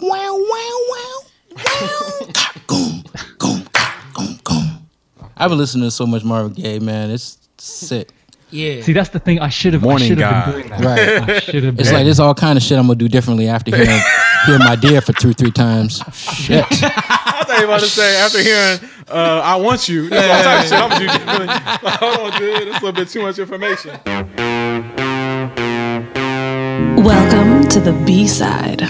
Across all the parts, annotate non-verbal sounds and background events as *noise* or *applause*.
wow, wow, wow, wow. *laughs* I've been listening to so much Marvin Gaye, man. It's sick. Yeah. See, that's the thing. I should have. Morning God. been doing that. Right. I should have. It's been. like there's all kind of shit I'm gonna do differently after hearing *laughs* hearing my dear for two, three times. *laughs* Shit. I thought you were about to say after hearing uh, "I Want You," that's all type of shit. I'm gonna do. differently. Like, hold on, dude. That's a little bit too much information. Welcome to the B side.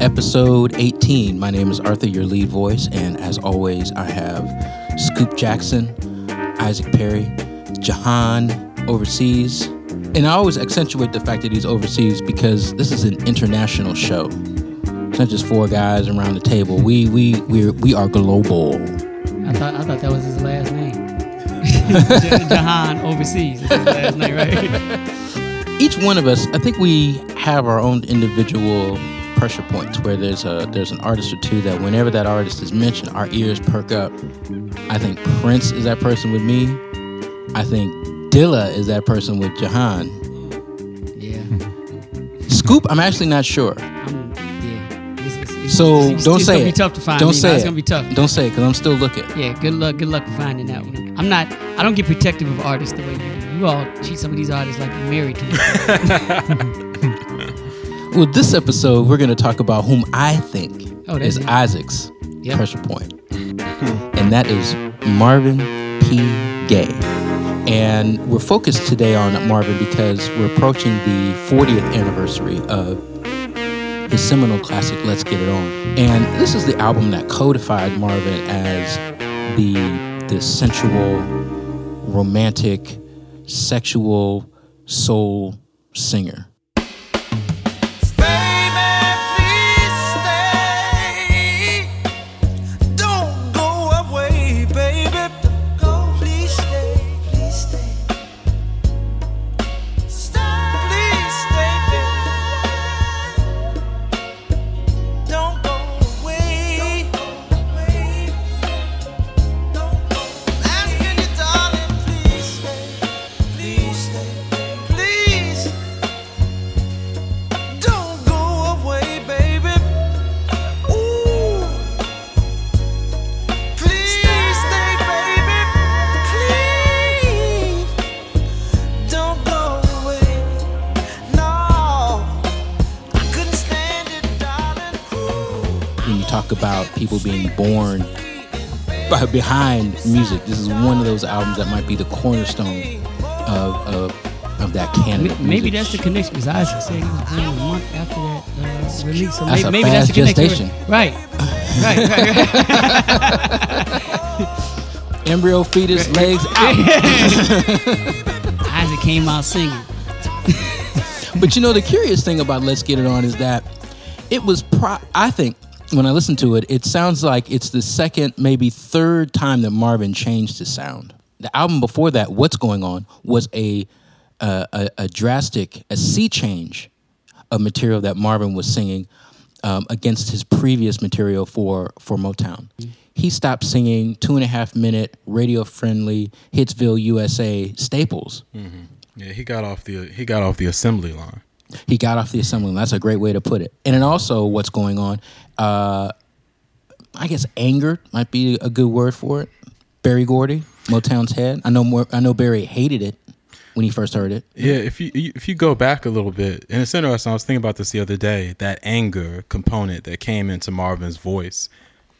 Episode 18. My name is Arthur, your lead voice, and as always, I have Scoop Jackson, Isaac Perry, Jahan overseas. And I always accentuate the fact that he's overseas because this is an international show. It's not just four guys around the table. We we we we are global. I thought I thought that was his last name. *laughs* Jahan overseas. That's his last name, right? *laughs* each one of us, I think we have our own individual pressure points where there's a there's an artist or two that whenever that artist is mentioned, our ears perk up. I think Prince is that person with me. I think Dilla is that person with Jahan. Yeah. Scoop, I'm actually not sure. I'm, yeah. It's, it's, it's, So don't it's say it. be tough to find. Don't me, say it. It's gonna be tough. Don't say it because I'm still looking. Yeah. Good luck. Good luck finding that one. I'm not. I don't get protective of artists the way you. Do. You all treat some of these artists like you're married to them. *laughs* *laughs* Well, this episode we're going to talk about whom I think Oh, is it. Isaac's Yep. pressure point, and that is Marvin P. Gaye. And we're focused today on Marvin because we're approaching the 40th anniversary of his seminal classic "Let's Get It On," and this is the album that codified Marvin as the the sensual, romantic, sexual soul singer. Behind music, this is one of those albums that might be the cornerstone of of, of that canon. of Maybe that's the connection because Isaac said he was born a month after that uh, release. So That's maybe, a maybe that's the fast connection. gestation. Right. Right. right, right. *laughs* embryo, fetus, legs *laughs* out. *laughs* Isaac came out singing. but you know, the curious thing about "Let's Get It On" is that it was. Pro- I think when I listen to it, it sounds like it's the second, maybe third time that Marvin changed his sound. The album before that, "What's Going On," was a a, a, a drastic, a sea change of material that Marvin was singing um, against his previous material for for Motown. He stopped singing two and a half minute radio friendly Hitsville USA staples. Yeah, he got off the he got off the assembly line. He got off the assembly line. That's a great way to put it. And then also, what's going on? Uh, I guess angered might be a good word for it. Berry Gordy, Motown's head. I know more. I know Berry hated it when he first heard it. Yeah, if you if you go back a little bit, and it's interesting. I was thinking about this the other day. That anger component that came into Marvin's voice,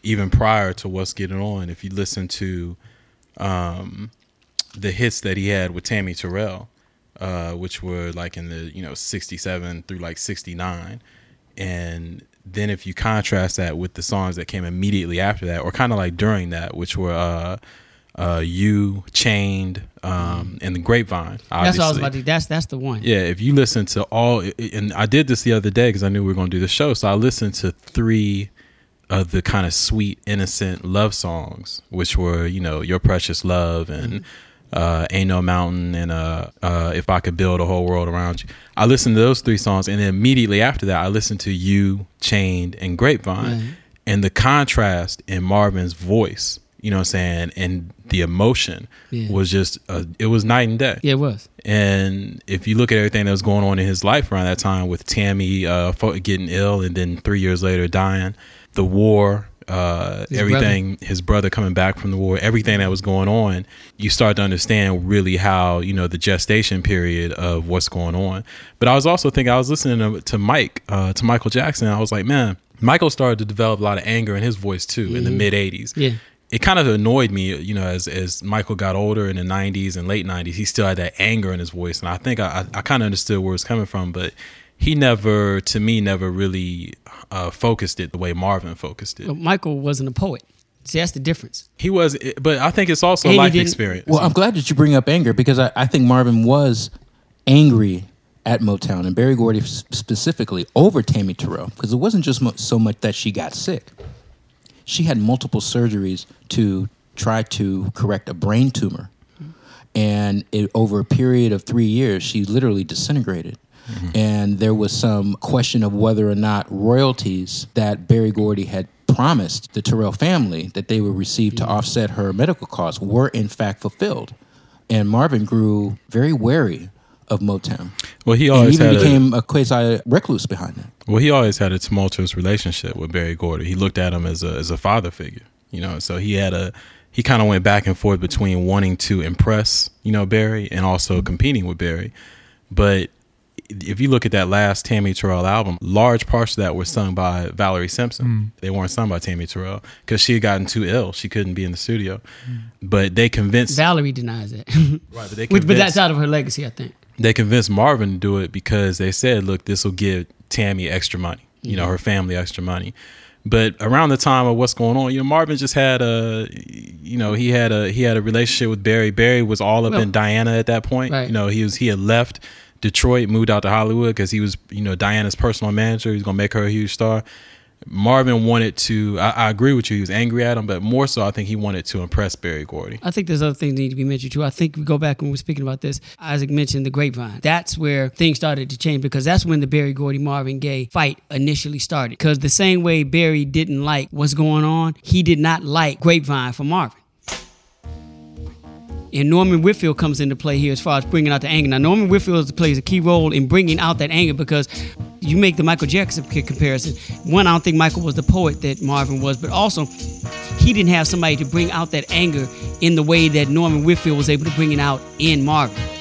even prior to what's getting on. If you listen to um, the hits that he had with Tammy Terrell, uh, which were like in the you know '67 through like '69, and then if you contrast that with the songs that came immediately after that, or kind of like during that, which were uh, uh, You, Chained, um, and The Grapevine. That's what I was about to. That's that's the one. Yeah, if you listen to all, and I did this the other day because I knew we were going to do the show, so I listened to three of the kind of sweet, innocent love songs, which were, you know, Your Precious Love and uh, Ain't No Mountain and uh, uh, If I Could Build a Whole World Around You. I listened to those three songs, and then immediately after that, I listened to You, Chained, and Grapevine. Right. And the contrast in Marvin's voice, you know what I'm saying, and the emotion Yeah. was just, uh, it was night and day. Yeah, it was. And if you look at everything that was going on in his life around that time with Tammy uh, getting ill and then three years later dying, the war, uh, His everything, his brother coming back from the war, everything that was going on, you start to understand really how, you know, the gestation period of what's going on. But I was also thinking, I was listening to, to Mike, uh, to Michael Jackson. I was like, man, Michael started to develop a lot of anger in his voice too in the mid 80s Yeah. it kind of annoyed me, you know, as as Michael got older in the '90s and late '90s, he still had that anger in his voice, and I think I I, I kind of understood where it's coming from, but he never, to me, never really uh, focused it the way Marvin focused it. But Michael wasn't a poet. See, that's the difference. He was, but I think it's also And life experience. Well, I'm glad that you bring up anger because I, I think Marvin was angry at Motown and Berry Gordy specifically over Tammy Terrell because it wasn't just mo- so much that she got sick. She had multiple surgeries to try to correct a brain tumor. And it, over a period of three years, she literally disintegrated. Mm-hmm. And there was some question of whether or not royalties that Berry Gordy had promised the Terrell family that they would receive to offset her medical costs were in fact fulfilled. And Marvin grew very wary of Motown. well, he And always even had a, became a quasi recluse behind it. Well, he always had a tumultuous relationship with Berry Gordy. He looked at him as a as a father figure, you know. So he had a he kind of went back and forth between wanting to impress, you know, Berry and also competing with Berry. But if you look at that last Tammy Terrell album, large parts of that were sung by Valerie Simpson. Hmm. They weren't sung by Tammy Terrell because she had gotten too ill; she couldn't be in the studio. Hmm. But they convinced, Valerie denies it. *laughs* right, but they Which, but convinced- that's out of her legacy, I think. they convinced Marvin to do it because they said, look, this will give Tammy extra money, you know, her family extra money. But around the time of what's going on, you know, Marvin just had a, you know, he had a he had a relationship with Berry. Berry was all up Well, in Diana at that point. right. You know, he was he had left Detroit, moved out to Hollywood because he was, you know, Diana's personal manager. He was gonna make her a huge star. Marvin wanted to. I, I agree with you. He was angry at him, but more so, I think he wanted to impress Berry Gordy. I think there's other things that need to be mentioned too. I think we go back when we're speaking about this. Isaac mentioned the grapevine. That's where things started to change because that's when the Berry Gordy Marvin Gaye fight initially started. Because the same way Berry didn't like what's going on, he did not like grapevine for Marvin. And Norman Whitfield comes into play here as far as bringing out the anger. Now, Norman Whitfield plays a key role in bringing out that anger because you make the Michael Jackson comparison. One, I don't think Michael was the poet that Marvin was, but also he didn't have somebody to bring out that anger in the way that Norman Whitfield was able to bring it out in Marvin.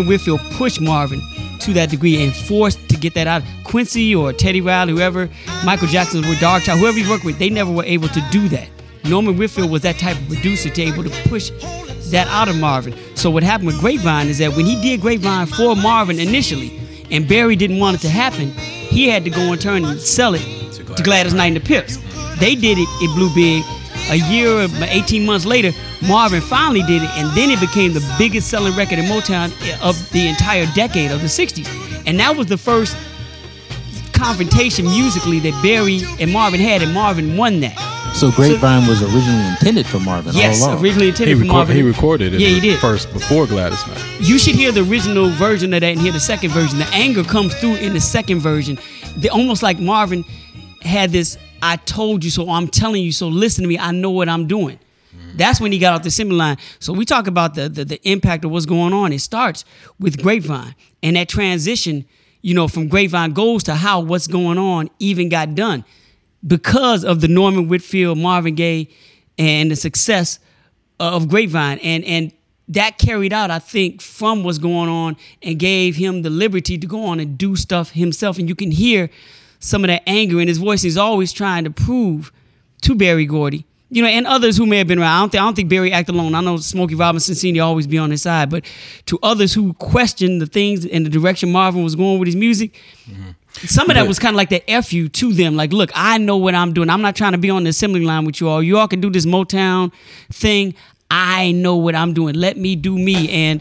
You Whitfield pushed Marvin to that degree and forced to get that out. Quincy or Teddy Riley, whoever, Michael Jackson or Darkchild, whoever he worked with, they never were able to do that. Norman Whitfield was that type of producer to able to push that out of Marvin. So what happened with Grapevine is that when he did Grapevine for Marvin initially, and Berry didn't want it to happen, he had to go and turn and sell it to Gladys Knight and the Pips. They did it, it blew big. A year or 18 months later, Marvin finally did it, and then it became the biggest selling record in Motown of the entire decade of the 60s. And that was the first confrontation musically that Berry and Marvin had, and Marvin won that. So Grapevine was originally intended for Marvin Yes, all along. originally He, intended for record, Marvin. he recorded it Yeah, he did. first before Gladys Knight. You should hear the original version of that and hear the second version. The anger comes through in the second version. The, almost like Marvin had this I told you so, I'm telling you so, listen to me, I know what I'm doing. That's when he got off the assembly line. So we talk about the, the the impact of what's going on. It starts with Grapevine and that transition, you know, from Grapevine goes to how what's going on even got done because of the Norman Whitfield, Marvin Gaye, and the success of Grapevine. And and that carried out, I think, from what's going on and gave him the liberty to go on and do stuff himself. And you can hear some of that anger in his voice. He's always trying to prove to Berry Gordy, you know, and others who may have been around. I don't think, I don't think Berry acted alone. I know Smokey Robinson Sr. always be on his side, but to others who questioned the things and the direction Marvin was going with his music, mm-hmm. some of that But- was kind of like that F you to them. Like, look, I know what I'm doing. I'm not trying to be on the assembly line with you all. You all can do this Motown thing. I know what I'm doing. Let me do me. And,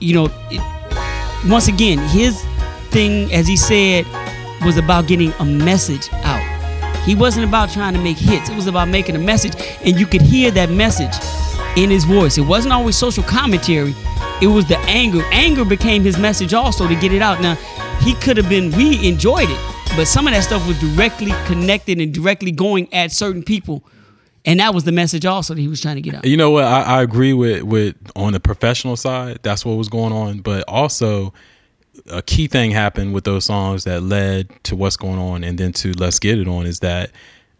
you know, it, once again, his thing, as he said, was about getting a message out. He wasn't about trying to make hits. It was about making a message, and you could hear that message in his voice. It wasn't always social commentary. It was the anger. Anger became his message also to get it out. Now, he could have been. We enjoyed it, but some of that stuff was directly connected and directly going at certain people, and that was the message also that he was trying to get out. You know what? I, I agree with with on the professional side. That's what was going on, but also a key thing happened with those songs that led to what's going on, and then to Let's Get It On is that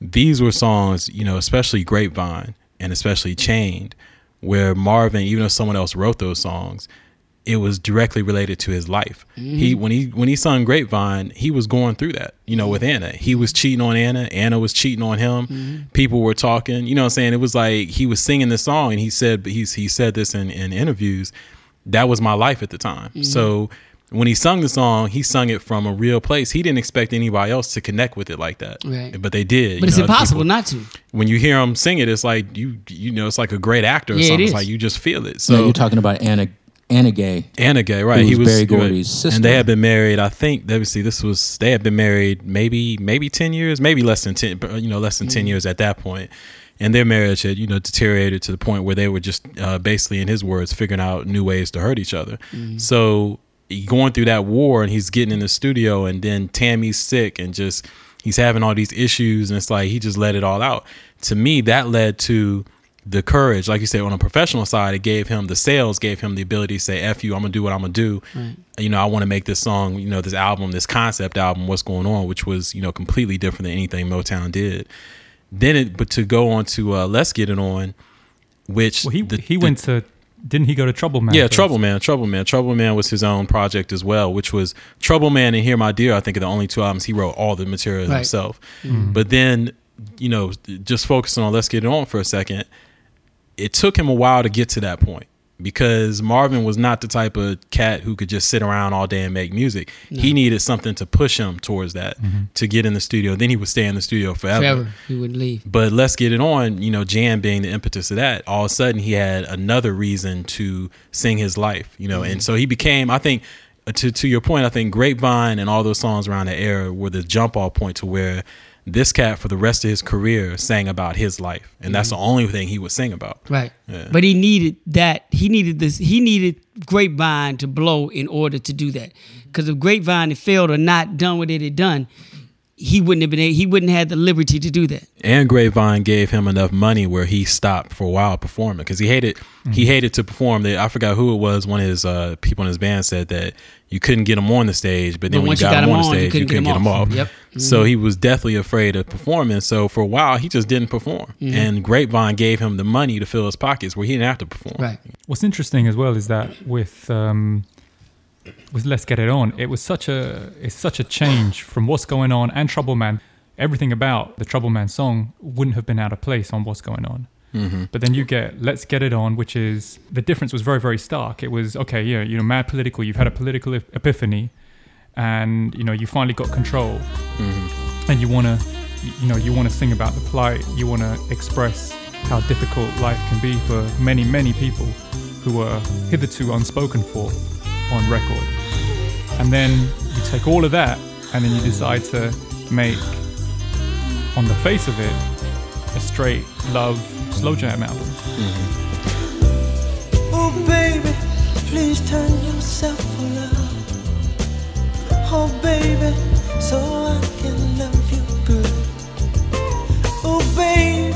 these were songs, you know, especially Grapevine and especially Chained, where Marvin, even though someone else wrote those songs, it was directly related to his life. He mm-hmm. when he when he sung Grapevine, he was going through that, you know, with Anna. He was cheating on Anna, Anna was cheating on him. Mm-hmm. People were talking, you know what I'm saying? It was like he was singing this song and he said he's he said this in, in interviews, that was my life at the time. Mm-hmm. So when he sung the song, he sung it from a real place. He didn't expect anybody else to connect with it like that. Right. But they did. But you it's know, impossible people- not to. when you hear him sing it, it's like you you know, it's like a great actor or Yeah, something. It's is. like you just feel it. So So you're talking about Anna Anna Gaye. Anna Gaye, right? Who he was was Berry good. Gordy's sister. and they had been married. I think let me see. This was they had been married maybe maybe ten years, maybe less than ten. You know, less than ten Mm-hmm. years at that point. And their marriage had you know deteriorated to the point where they were just uh, basically, in his words, figuring out new ways to hurt each other. Mm-hmm. So he going through that war, and he's getting in the studio, and then Tammy's sick, and just he's having all these issues, and it's like he just let it all out. To me, that led to the courage, like you said, on a professional side, it gave him the sales, gave him the ability to say, "F you, I'm gonna do what I'm gonna do." You know, I want to make this song, you know, this album, this concept album, what's going on, which was you know completely different than anything Motown did. Then it, but to go on to uh, Let's Get It On, which Well, he the- he the- went to didn't he go to Trouble Man? yeah, first? Trouble Man, Trouble Man, Trouble Man was his own project as well, which was Trouble Man and Here My Dear. I think are the only two albums he wrote all the material Right. himself. Mm-hmm. But then, you know, just focusing on Let's Get It On for a second, it took him a while to get to that point because Marvin was not the type of cat who could just sit around all day and make music. He needed something to push him towards that to get in the studio. Then he would stay in the studio forever. Forever, he would leave. But let's get it on, you know, Jan being the impetus of that, all of a sudden he had another reason to sing his life, you know, and so he became, I think, uh, to to your point, I think Grapevine and all those songs around the era were the jump off point to where this cat for the rest of his career sang about his life, and that's mm-hmm. the only thing he would sing about. Right. Yeah. But he needed that. He needed this. He needed Grapevine to blow in order to do that. Mm-hmm. Because if Grapevine had failed or not done what it had done, he wouldn't have been. He wouldn't have had the liberty to do that. And Grapevine gave him enough money where he stopped for a while performing because he hated he hated to perform. That I forgot who it was. One of his uh, people in his band said that you couldn't get him on the stage, but then But when once you got, him on the you stage, you couldn't, get him off. Yep. So he was deathly afraid of performing. So for a while, he just didn't perform. And Grapevine gave him the money to fill his pockets where he didn't have to perform. Right. What's interesting as well is that with um, with Let's Get It On, it was such a it's such a change from what's going on and Trouble Man. Everything about the Trouble Man song wouldn't have been out of place on what's going on. Mm-hmm. But then you get Let's Get It On, which is the difference was very very stark. It was okay, yeah, you know, mad political. You've had a political epiphany, and you know you finally got control, mm-hmm. and you want to, you know, you want to sing about the plight. You want to express how difficult life can be for many many people who were hitherto unspoken for on record. And then you take all of that, and then you decide to make, on the face of it, a straight love slow jam album. Mm-hmm. Oh, baby, please turn yourself around. Oh, baby, so I can love you good. Oh, baby,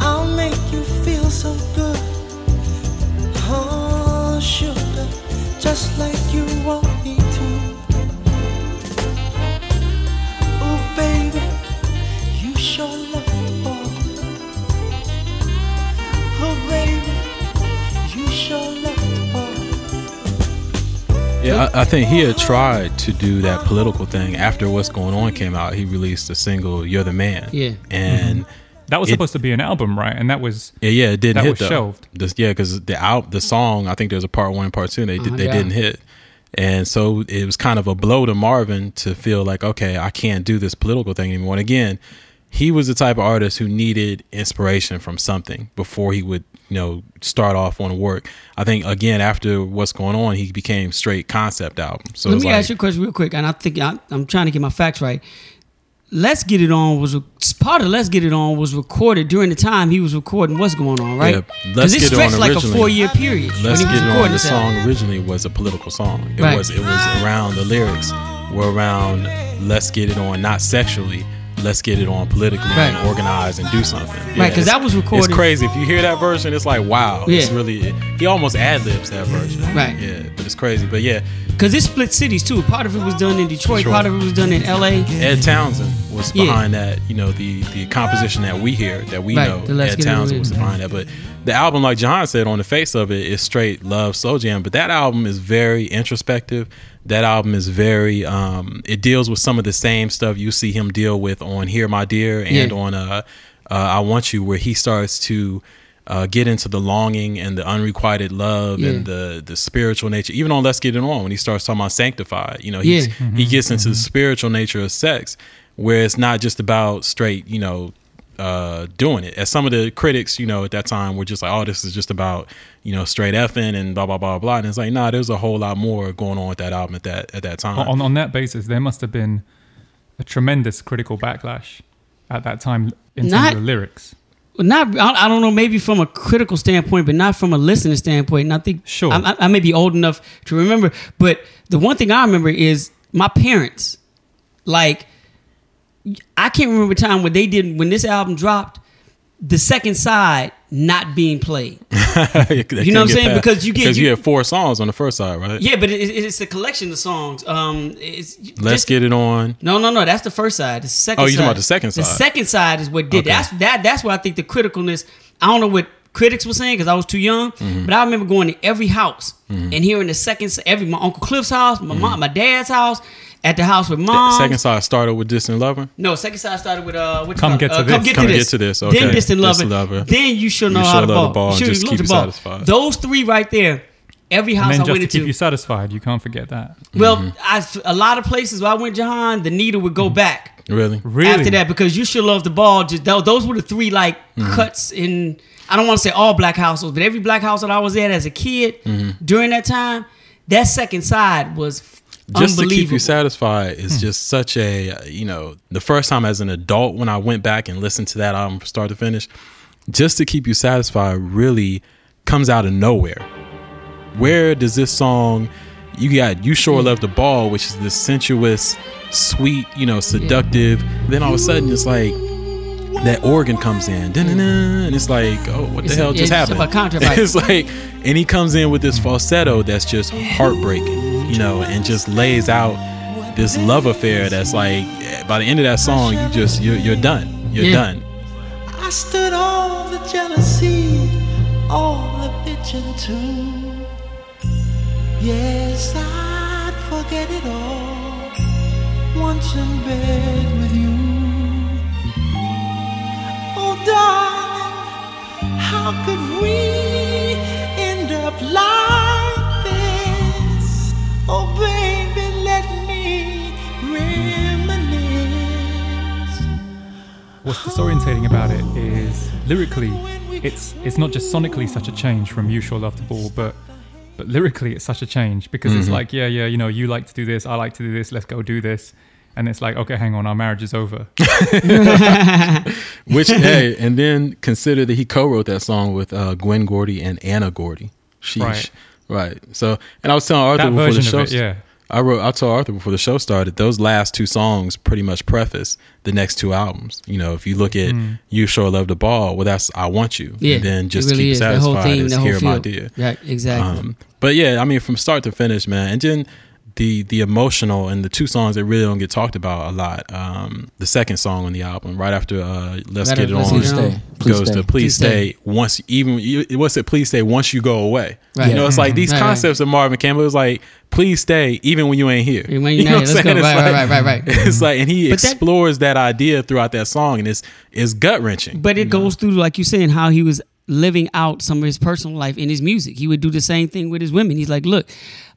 I'll make you just like you want me to. Oh, baby, you sure love me, boy. Oh, baby, you sure love me, boy. Yeah, I, I, think he had tried to do that political thing after What's Going On came out. He released a single, You're the Man. Yeah. And. Mm-hmm that was It- supposed to be an album, right? And that was yeah, yeah, it didn't That hit was though. shelved. This- yeah, because the out the song, I think there's a part one, and part two, and they did, uh-huh, they yeah. didn't hit, and so it was kind of a blow to Marvin to feel like, okay, I can't do this political thing anymore. And again, he was the type of artist who needed inspiration from something before he would, you know, start off on work. I think again after what's going on, he became straight concept album. So Let me like, ask you a question real quick, and I think I, I'm trying to get my facts right. Let's Get It On was part of Let's Get It On was recorded during the time he was recording What's Going On, right? Yeah, Let's it Get It On like a four year period Let's when he was Get It On. The song originally was a political song. It Right. was it was around the lyrics were around Let's Get It On, not sexually. Let's get it on politically and organize and do something. Right, 'cause it's- that was recorded- It's crazy. If you hear that version, it's like wow. Yeah. It's really he almost ad libs that version. Right. Yeah, but it's crazy. But yeah, Because it split cities too. Part of it was done in Detroit, Detroit. part of it was done in LA. Ed Townsend was Yeah. behind that. You know, the the composition that we hear that we Right, know. the Ed Get It On Townsend was behind that. But the album, like Jahan said, on the face of it is straight love slow jam. But that album is very introspective. That album is very. um It deals with some of the same stuff you see him deal with on "Here, My Dear" and Yeah. on uh, uh "I Want You," where he starts to. Uh, get into the longing and the unrequited love Yeah. and the the spiritual nature. Even on "Let's Get It On," when he starts talking about sanctified, you know, he's, Yeah. he gets into the spiritual nature of sex where it's not just about straight you know uh doing it as some of the critics you know at that time were just like oh this is just about you know straight effing and blah blah blah blah and it's like nah there's a whole lot more going on with that album at that at that time on, on that basis, there must have been a tremendous critical backlash at that time in Not- terms of the lyrics. Not, I don't know, maybe from a critical standpoint, but not from a listening standpoint. And I think Sure. I, I- I may be old enough to remember, but the one thing I remember is my parents. Like, I can't remember a time when they didn't when this album dropped. The second side not being played. *laughs* you know what I'm saying? Because you get- because you, you- have four songs on the first side right Yeah, but it, it- it's a collection of songs. Um, it's let's just- get it on No, no, no. That's the first side. The second. Oh, you're side. talking about the second side? The second side is what did Okay. that's that. That's what I think the criticalness. I don't know what critics were saying because I was too young, Mm-hmm. but I remember going to every house and hearing the second. Every my uncle Cliff's house, my mom, my dad's house, at the house with mom. Mm-hmm. second side started with distant lover No, second side started with uh. What you Come call it? Get to uh, Come This. get Come to Get this. to This, Then okay. distant lover. Distant Lover. Then you should know You how Should to Love ball. the Ball, Should Just Keep the You ball. Satisfied. Those three right there. Every house And then I just went to into. keep you satisfied, you can't forget that. well, Mm-hmm. I, a lot of places where I went, Jahan, the needle would go back really Really? after that because you should love the ball. Just those were the three like Mm-hmm. cuts in. I don't want to say all black households, but every black house that I was at as a kid Mm-hmm. during that time, that second side was just to keep you satisfied is hmm. just such a you know the first time as an adult when i went back and listened to that album from start to finish just to keep you satisfied really comes out of nowhere. Where does this song you got you sure hmm. love the ball which is this sensuous sweet you know seductive then all of a sudden it's like that organ comes in and it's like oh what the It's- hell just it's happened a contrapunct. *laughs* it's like and he comes in with this falsetto that's just heartbreaking you know and just lays out this love affair that's like by the end of that song you just you're, you're done you're Yeah. done I stood all the jealousy, all the bitching too. Yes, I'd forget it all once in bed darling, how could we end up like this? Oh, baby, let me reminisce. What's disorientating about it is lyrically, it's it's not just sonically such a change from "You Sure Love to Ball," but but lyrically it's such a change because it's mm-hmm. like, yeah, yeah, you know, you like to do this, I like to do this, let's go do this, and it's like, okay, hang on, our marriage is over. *laughs* which hey *laughs* and then consider that he co-wrote that song with uh, gwen gordy and anna gordy Sheesh. Right. right so and i was telling arthur That before the show it, yeah. I wrote. I told Arthur before the show started. Those last two songs pretty much preface the next two albums. You know, if you look at Mm. "You Sure Love to Ball," well, that's "I Want You." Yeah, and then just really keep is. The satisfied whole theme, is the whole "Here, My. Dear." Right, exactly. Um, but yeah, I mean, from start to finish, man. And then the the emotional and the two songs that really don't get talked about a lot. Um, the second song on the album, right after uh, "Let's Right Get It Let's On," Get It On. Stay. Goes stay. to "Please Please Stay." Stay. Once even you, what's it? "Please Stay" once you go away. Right. You know, it's like these Right, right. concepts of Marvin Campbell. It was like, "Please stay," even when you ain't here. When *laughs* you you're know not what here. Let's go. Right, like- right, right, right. *laughs* It's like, and he But explores that idea throughout that song, and it's it's gut wrenching. But it goes through, like you saying, how he was living out some of his personal life in his music. He would do the same thing with his women. He's like, look,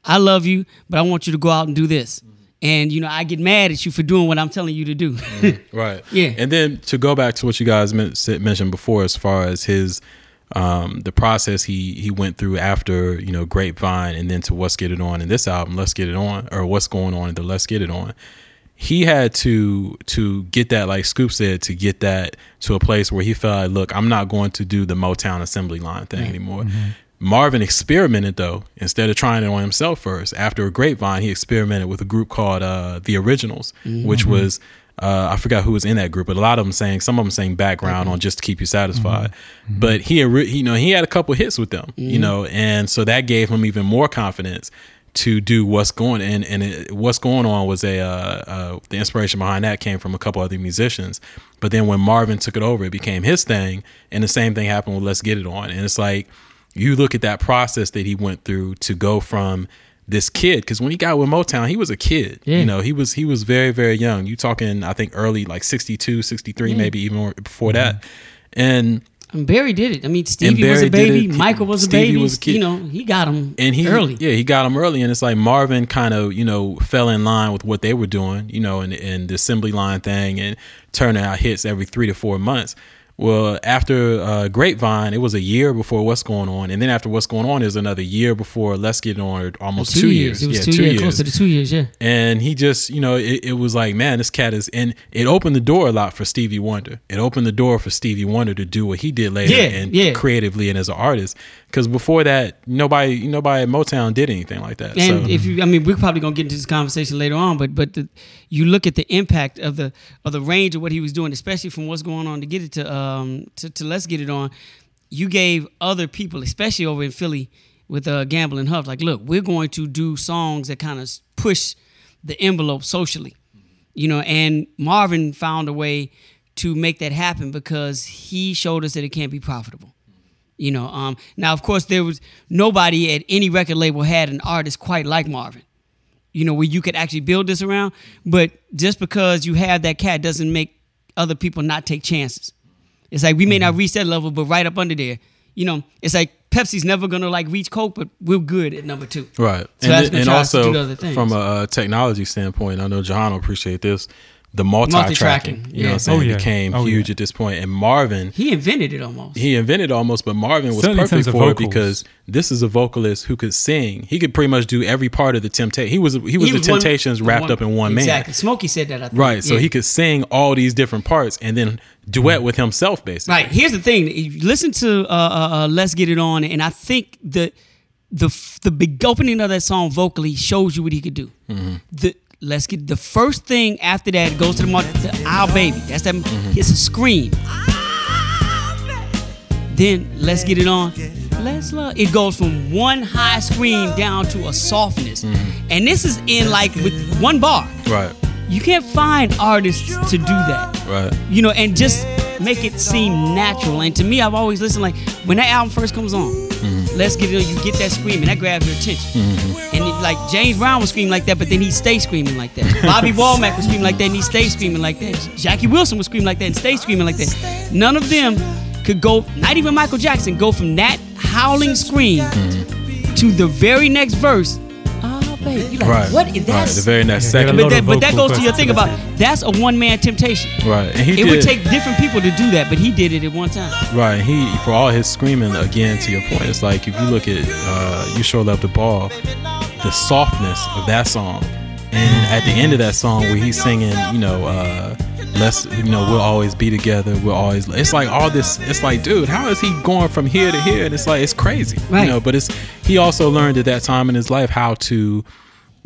I love you, but I want you to go out and do this. And, you know, I get mad at you for doing what I'm telling you to do. *laughs* Right. Yeah. And then to go back to what you guys mentioned before, as far as his um, the process he he went through after you know Grapevine, and then to What's Get It On in this album, Let's Get It On, or What's Going On in the Let's Get It On. He had to to get that, like Scoop said, to get that to a place where he felt like, look, I'm not going to do the Motown assembly line thing anymore. Marvin experimented though, instead of trying it on himself first. After a grapevine, he experimented with a group called uh, The Originals, which was uh, I forgot who was in that group, but a lot of them saying some of them saying background on just to keep you satisfied. But he, had you know, he had a couple hits with them, you know, and so that gave him even more confidence to do what's going and and it, what's going on was a uh, uh, the inspiration behind that came from a couple other musicians, but then when Marvin took it over, it became his thing, and the same thing happened with Let's Get It On, and it's like you look at that process that he went through to go from this kid because when he got with Motown he was a kid Yeah. you know he was he was very very young you talking I think early like 62 63 maybe even more before that mm-hmm. and and Berry did it. I mean, Stevie was a baby. it. Michael was a Stevie baby. was a kid. You know, he got him and he early. yeah he got him early and it's like marvin kind of you know fell in line with what they were doing you know and, and the assembly line thing and turning out hits every three to four months well after uh, grapevine it was a year before what's going on and then after what's going on is another year before let's get on or almost two, years, It was yeah two, two years, years close to the two years. Yeah. and he just you know it, it was like man this cat is and it opened the door a lot for stevie wonder it opened the door for stevie wonder to do what he did later Yeah, and yeah. creatively and as an artist because before that nobody nobody at motown did anything like that And so if you, I mean, we're probably gonna get into this conversation later on, but but the, you look at the impact of the of the range of what he was doing, especially from what's going on to get it to um to, to let's get it on. You gave other people, especially over in Philly with uh, Gamble and Huff, like, look, we're going to do songs that kind of push the envelope socially, you know. And Marvin found a way to make that happen because he showed us that it can't be profitable. You know, um, now of course there was nobody at any record label had an artist quite like Marvin. You know, where you could actually build this around. But just because you have that cat doesn't make other people not take chances. It's like we may not mm-hmm. reach that level, but right up under there, you know, it's like Pepsi's never gonna like reach Coke, but we're good at number two. Right. So and that's and also do other from a technology standpoint, I know Jahan will appreciate this. The multi-tracking, Multi-tracking, you know, what. I'm saying, Oh, yeah. became Oh, huge yeah. at this point. And Marvin, He invented it almost. he invented almost, but Marvin was Certainly perfect for it because this is a vocalist who could sing. He could pretty much do every part of the Temptation. He was he was the one- Temptations wrapped up in one man. Exactly. Smokey said that. I think. Right. So Yeah. he could sing all these different parts and then duet with himself, basically. Right. Here's the thing. Listen to uh, uh, uh, "Let's Get It On," and I think the the the big opening of that song vocally shows you what he could do. Mm-hmm. The let's get the first thing after that goes to the, mar- the "Our Baby." That's that. Mm-hmm. It's a scream. Then let's get it on. Let's love. It goes from one high scream down to a softness, and this is in like with one bar. Right. You can't find artists to do that Right. you know, and just make it seem natural. And to me, I've always listened like when that album first comes on, mm-hmm. let's get it. You get that screaming, that grabs your attention. Mm-hmm. And it, like James Brown was screaming like that, but then he stayed screaming like that. *laughs* Bobby Womack was screaming like that, and he stayed screaming like that. Jackie Wilson was screaming like that, and stayed screaming like that. None of them could go. Not even Michael Jackson go from that howling scream mm-hmm. to the very next verse. You like Right. what? Is Right. that? The very next Yeah, second. but that, but that goes to your thing about that's a one man temptation. Right. And he It did, would take different people to do that, but he did it at one time. Right. He for all his screaming again to your point, it's like if you look at uh, You Sure Love to Ball, the softness of that song. And at the end of that song where he's singing, you know, uh let's you know, we'll always be together, we'll always it's like all this it's like, dude, how is he going from here to here? And it's like it's crazy. Right. You know, but it's he also learned at that time in his life how to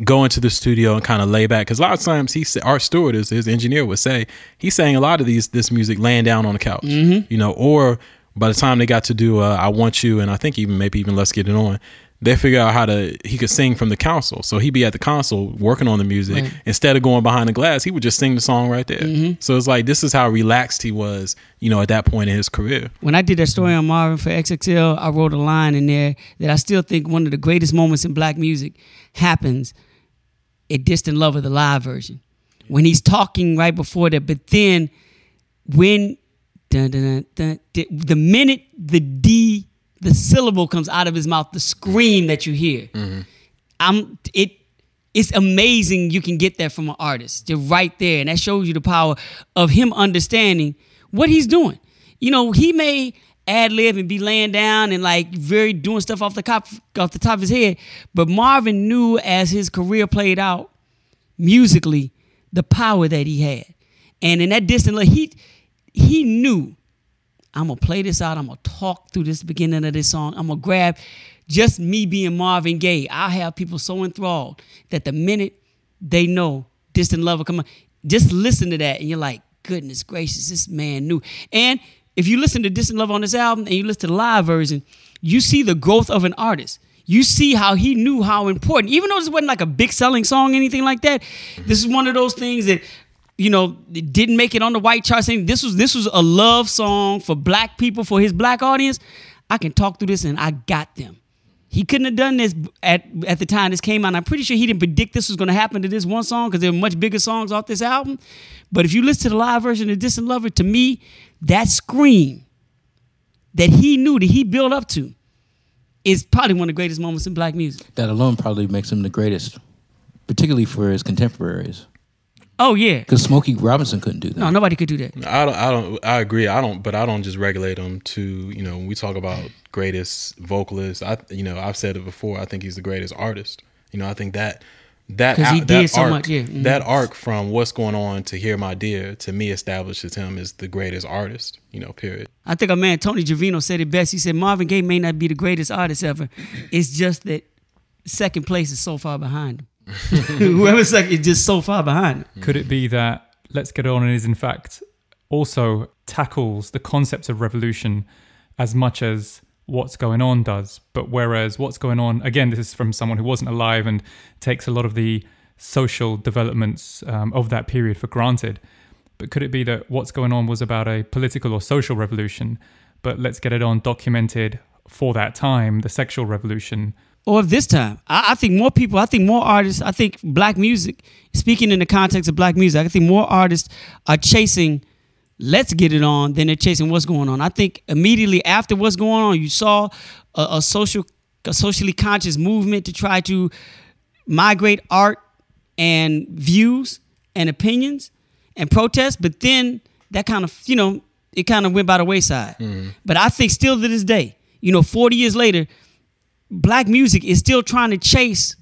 go into the studio and kind of lay back because a lot of times he said Art Stewart is his engineer would say he sang a lot of these this music laying down on the couch you know or by the time they got to do uh, I Want You and I think even maybe even Let's Get It On they figure out how to he could sing from the console. So he'd be at the console working on the music Right. instead of going behind the glass. He would just sing the song right there. Mm-hmm. So it's like this is how relaxed he was, you know, at that point in his career. when I did that story on Marvin for XXL, I wrote a line in there that I still think one of the greatest moments in black music happens at Distant Lover, the live version. When he's talking right before that, but then when dun, dun, dun, dun, the minute the D, the syllable comes out of his mouth, the scream that you hear, mm-hmm. I'm it it's amazing you can get that from an artist. You're right there. And that shows you the power of him understanding what he's doing. You know, he may ad lib and be laying down and like very doing stuff off the cop off the top of his head. But Marvin knew as his career played out musically the power that he had. And in that distant he he knew I'm gonna play this out. I'm gonna talk through this beginning of this song. I'm gonna grab just me being Marvin Gaye. I have people so enthralled that the minute they know Distant Lover come on, just listen to that and you're like, goodness gracious, this man knew. And if you listen to Distant Lover on this album and you listen to the live version, you see the growth of an artist. You see how he knew how important, even though this wasn't like a big selling song, anything like that. This is one of those things that you know, didn't make it on the white charts. Saying this was this was a love song for black people, for his black audience. I can talk through this and I got them. He couldn't have done this at at the time this came out. I'm pretty sure he didn't predict this was going to happen to this one song because there were much bigger songs off this album. But if you listen to the live version of Distant Lover, to me, that scream that he knew that he built up to is probably one of the greatest moments in black music. That alone probably makes him the greatest, particularly for his contemporaries. Oh yeah, Because Smokey Robinson couldn't do that. no, nobody could do that. I don't, I don't, I agree. I don't, but I don't just regulate him to, you know, when we talk about greatest vocalist, I, you know, I've said it before. I think he's the greatest artist. You know, I think that, that, 'Cause he that did so arc, much, yeah. Mhm. that arc from what's going on to here my dear to me establishes him as the greatest artist. You know, period. I think a man Tony Giovino said it best. He said Marvin Gaye may not be the greatest artist ever. It's just that second place is so far behind him. *laughs* Whoever's second is just so far behind. Could it be that Let's Get On is in fact also tackles the concepts of revolution as much as what's going on does? But whereas what's going on, again, this is from someone who wasn't alive and takes a lot of the social developments um, of that period for granted. But could it be that what's going on was about a political or social revolution, but Let's Get It On documented for that time the sexual revolution? Or of this time, I, I think more people, I think more artists, I think black music, speaking in the context of black music, I think more artists are chasing let's get it on than they're chasing what's going on. I think immediately after what's going on, you saw a, a social, a socially conscious movement to try to migrate art and views and opinions and protests, but then that kind of, you know, it kind of went by the wayside. Mm-hmm. But I think still to this day, you know, 40 years later, black music is still trying to chase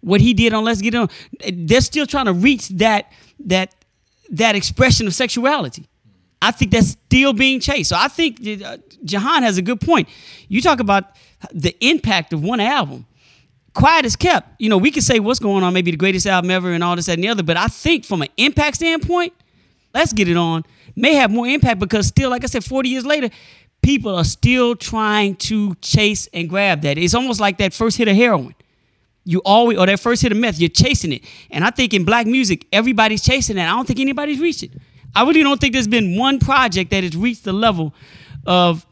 what he did on Let's Get It On. They're still trying to reach that that that expression of sexuality. I think that's still being chased. So I think uh, Jahan has a good point. You talk about the impact of one album. Quiet as kept. You know, we could say what's going on, maybe the greatest album ever and all this, that, and the other. But I think from an impact standpoint, let's get it on, may have more impact because still, like I said, 40 years later, people are still trying to chase and grab that. It's almost like that first hit of heroin. You always, or that first hit of meth, you're chasing it. And I think in black music, everybody's chasing that. I don't think anybody's reached it. I really don't think there's been one project that has reached the level of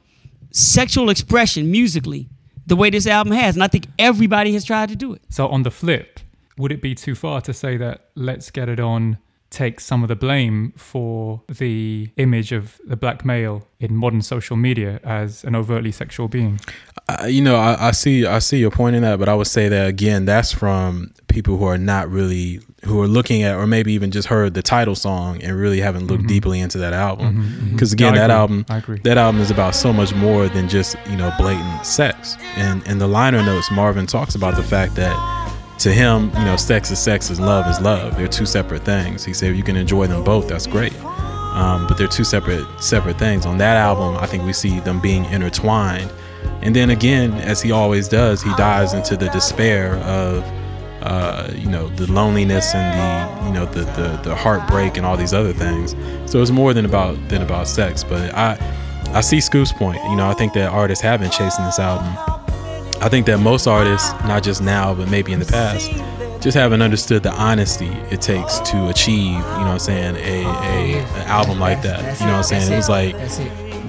sexual expression musically the way this album has. And I think everybody has tried to do it. So on the flip, would it be too far to say that Let's Get It On takes some of the blame for the image of the black male in modern social media as an overtly sexual being? I, you know, I, I see, I see your point in that, but I would say that again, that's from people who are not really who are looking at, or maybe even just heard the title song and really haven't looked mm-hmm. deeply into that album. Mm-hmm, mm-hmm. Because again, Yeah, that agree. album, I agree. that album is about so much more than just you know blatant sex. And in the liner notes, Marvin talks about the fact that to him, you know, sex is sex and love is love. They're two separate things. He said you can enjoy them both. That's great. Um, but they're two separate separate things. On that album, I think we see them being intertwined. And then again, as he always does, he dives into the despair of uh, you know the loneliness and the you know the, the the heartbreak and all these other things. So it's more than about than about sex. But I I see Scoop's point. You know, I think that artists have been chasing this album. I think that most artists, not just now, but maybe in the past, just haven't understood the honesty it takes to achieve, you know what I'm saying, a, a an album like that. You know what I'm saying? It was like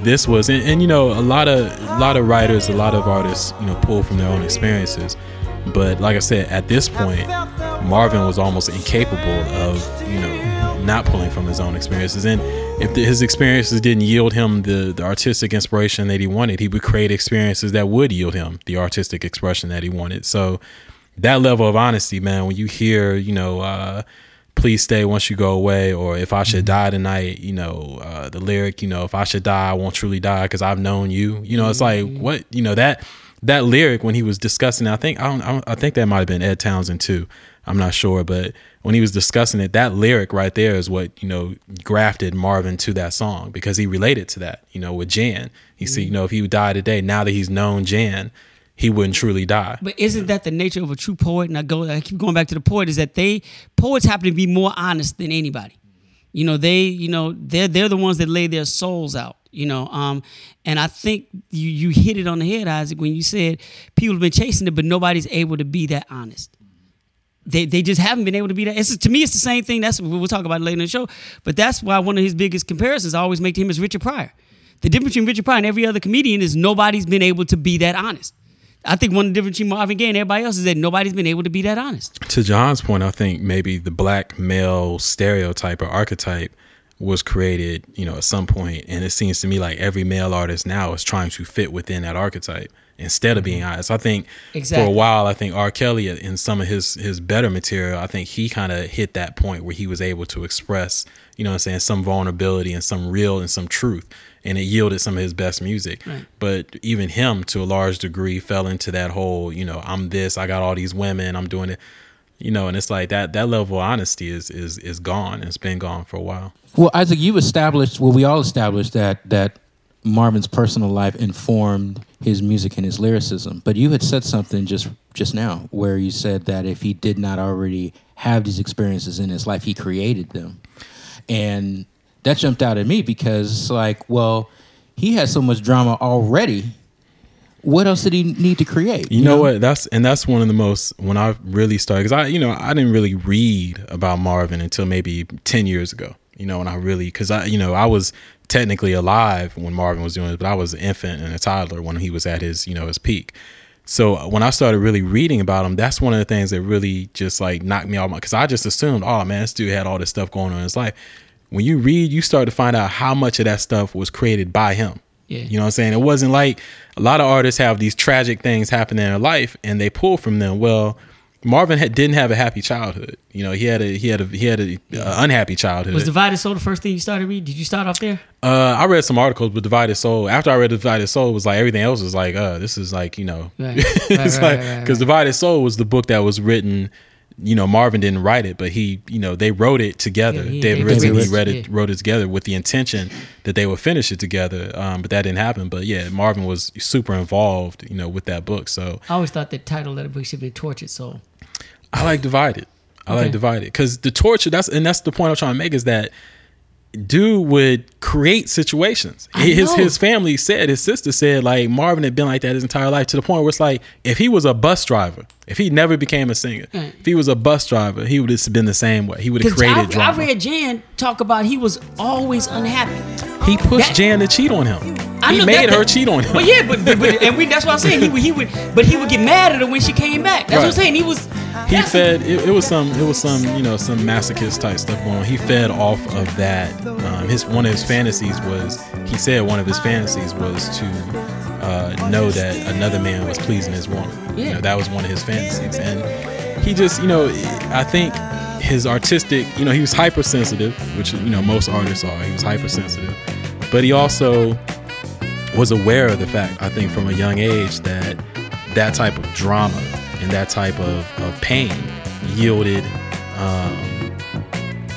this was and, and you know a lot of a lot of writers a lot of artists you know pull from their own experiences but like i said at this point marvin was almost incapable of you know not pulling from his own experiences. And if the, his experiences didn't yield him the, the artistic inspiration that he wanted he would create experiences that would yield him the artistic expression that he wanted. So that level of honesty man when you hear you know uh please stay once you go away or if i should die tonight you know uh, the lyric you know if i should die i won't truly die because i've known you you know it's like what you know that that lyric when he was discussing i think I, don't, I, don't, I think that might have been ed townsend too i'm not sure but when he was discussing it that lyric right there is what you know grafted marvin to that song because he related to that you know with jan he said you know if he would die today now that he's known jan he wouldn't truly die But isn't that the nature of a true poet? And I go, I keep going back to the poet. Is that they poets happen to be more honest than anybody. You know, they, you know, they're they're the ones that lay their souls out. You know, um, and I think you you hit it on the head, Isaac, when you said people have been chasing it, but nobody's able to be that honest. They, they just haven't been able to be that. It's, to me, it's the same thing. That's we'll talk about later in the show. But that's why one of his biggest comparisons I always make to him is Richard Pryor. The difference between Richard Pryor and every other comedian is nobody's been able to be that honest. I think one of the difference between Marvin Gaye and everybody else is that nobody's been able to be that honest. to John's point, I think maybe the black male stereotype or archetype was created, you know, at some point, and it seems to me like every male artist now is trying to fit within that archetype instead of being mm-hmm. honest. I think for a while, I think R. Kelly in some of his his better material, I think he kind of hit that point where he was able to express, you know, what I'm saying some vulnerability and some real and some truth. And it yielded some of his best music. But even him, to a large degree, fell into that whole, you know, I'm this, I got all these women, I'm doing it you know and it's like that that level of honesty is is is gone it's been gone for a while Well, Isaac, you've established, well, we all established that that Marvin's personal life informed his music and his lyricism. But you had said something just just now where you said that if he did not already have these experiences in his life, he created them. And that jumped out at me because it's like, well, he had so much drama already. What else did he need to create? you, know, what that's and that's one of the most when i really started because i you know i didn't really read about marvin until maybe 10 years ago you know and i really because i you know i was technically alive when marvin was doing it but i was an infant and a toddler when he was at his you know his peak so uh, when I started really reading about him, that's one of the things that really just like knocked me off my because I just assumed, oh man, this dude had all this stuff going on in his life. When you read, you start to find out how much of that stuff was created by him. Yeah. You know what I'm saying? It wasn't like a lot of artists have these tragic things happen in their life and they pull from them. Well, Marvin had, didn't have a happy childhood. You know, he had a he had a he had a uh, unhappy childhood. Was Divided Soul the first thing you started reading? Did you start off there? Uh, I read some articles with Divided Soul. After I read Divided Soul, it was like everything else was like, uh, this is like you know, Right. *laughs* it's Right, like right, right, because Divided Soul was the book that was written. You know, Marvin didn't write it, but he, you know, they wrote it together. Yeah, he- David David Ritz and he read it, yeah. wrote it together with the intention that they would finish it together. Um, but that didn't happen. But yeah, Marvin was super involved, you know, with that book. So I always thought the title of the book should be Tortured Soul. I like divided. I like divided because the torture. That's and that's the point I'm trying to make is that dude would create situations. I his know. his family said his sister said like Marvin had been like that his entire life to the point where it's like if he was a bus driver, if he never became a singer, Right. if he was a bus driver, he would have been the same way. He would have created I, drama. I read Jan talk about he was always unhappy. he pushed that- Jan to cheat on him. I he made that- her that- cheat on him. But yeah, but, but, but and we, that's what I'm saying. He would, he would, but he would get mad at her when she came back. That's what I'm saying. He was. He fed it, it was some it was some you know some masochist type stuff going on. He fed off of that. Um, his one of his fantasies was he said one of his fantasies was to uh, know that another man was pleasing his woman. You Yeah. know, that was one of his fantasies. And he just you know i think his artistic you know he was hypersensitive which you know most artists are. He was hypersensitive. But he also was aware of the fact, I think, from a young age that that type of drama and that type of, of pain yielded um,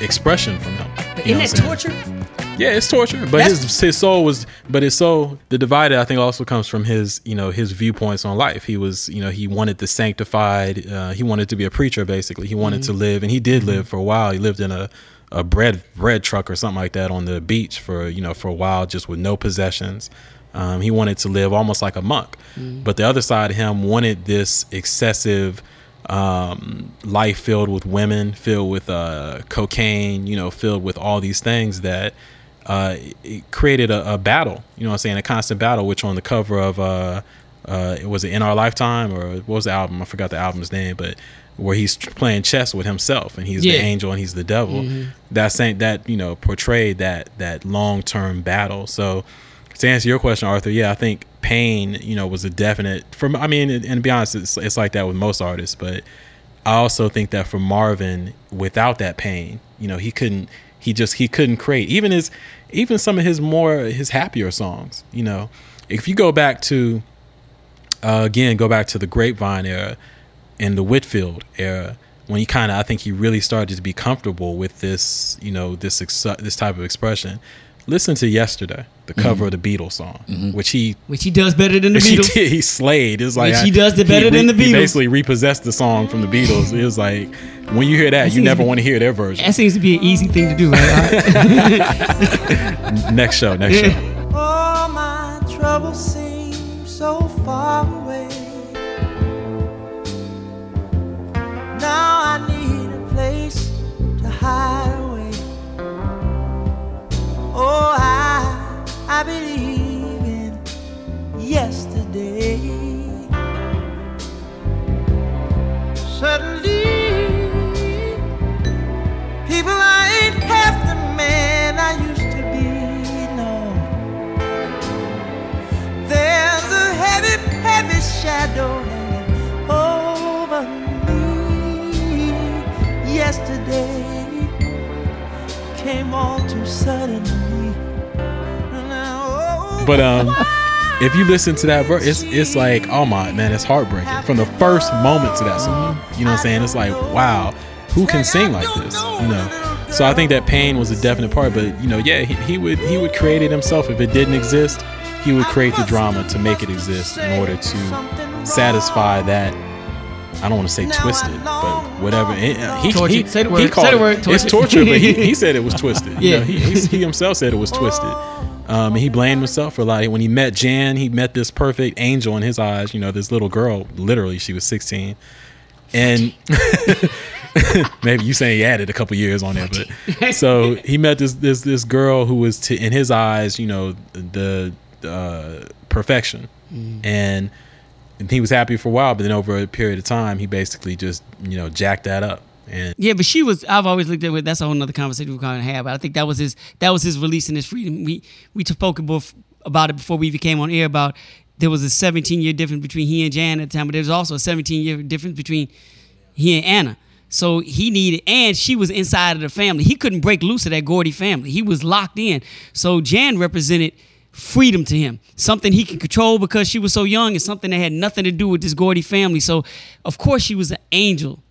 expression from him. But You isn't what that torture? Yeah, it's torture. But That's- his his soul was, but his soul, the divided, I think, also comes from his, you know, his viewpoints on life. He was, you know, he wanted the sanctified. Uh, he wanted to be a preacher, basically. He wanted to live, and he did live for a while. He lived in a a bread bread truck or something like that on the beach for you know for a while, just with no possessions. Um, he wanted to live almost like a monk, but the other side of him wanted this excessive um, life filled with women, filled with uh, cocaine, you know, filled with all these things that uh, it created a, a battle. You know what I'm saying? A constant battle, which on the cover of uh, uh, was it in our lifetime or what was the album? I forgot the album's name, but where he's playing chess with himself and he's Yeah. the angel and he's the devil. That saying that you know portrayed that that long term battle. So to answer your question, Arthur, yeah, I think pain, you know, was a definite. From I mean, and, to be honest, it's, it's like that with most artists, but I also think that for Marvin, without that pain, you know, he couldn't. He just he couldn't create even his even some of his more his happier songs. You know, if you go back to uh, again go back to the Grapevine era and the Whitfield era when he kind of I think he really started to be comfortable with this you know this ex- this type of expression. Listen to Yesterday, the mm-hmm. cover of the Beatles song, mm-hmm. which he Which he does better than the which *laughs* he Beatles. did. He slayed. It was like Which he does it better than the He Beatles. basically repossessed the song from the Beatles. It was like when you hear that, you never to want to hear their version. That seems to be an easy thing to do, right? *laughs* *laughs* Next show, next show. All my troubles seem so far away. Now I need I, believe in yesterday. Suddenly, people I ain't half the man I used to be. No. There's a heavy, heavy shadow hanging over me. Yesterday came all too suddenly. Oh, But um, if you listen to that verse, it's it's like oh my man, it's heartbreaking from the first moment to that song. You know what I'm saying? It's like wow, who can sing like this? You know. So I think that pain was a definite part. But you know, yeah, he, he would he would create it himself if it didn't exist. He would create the drama to make it exist in order to satisfy that. I don't want to say twisted, but whatever. He, he, he, Say the he called Say the it- It's torture. but he, he *laughs* said it was twisted. You Yeah. know, he, he, he himself said it was *laughs* twisted. Um, and he blamed himself for a lot. When he met Jan, he met this perfect angel in his eyes. You know, this little girl. Literally, she was 16, and *laughs* maybe you saying he added a couple years on there, but so he met this this this girl who was to, in his eyes, you know, the uh, perfection, and, and he was happy for a while. But then over a period of time, he basically just you know jacked that up. And Yeah, but she was. I've always looked at it. That's a whole nother conversation we're going to have. But I think that was his. That was his release and his freedom. We we spoke about it before we even came on air. About there was a 17 year difference between he and Jan at the time, but there was also a 17 year difference between he and Anna. So he needed, and she was inside of the family. He couldn't break loose of that Gordy family. He was locked in. So Jan represented freedom to him, something he could control because she was so young, and something that had nothing to do with this Gordy family. So, of course, she was an angel.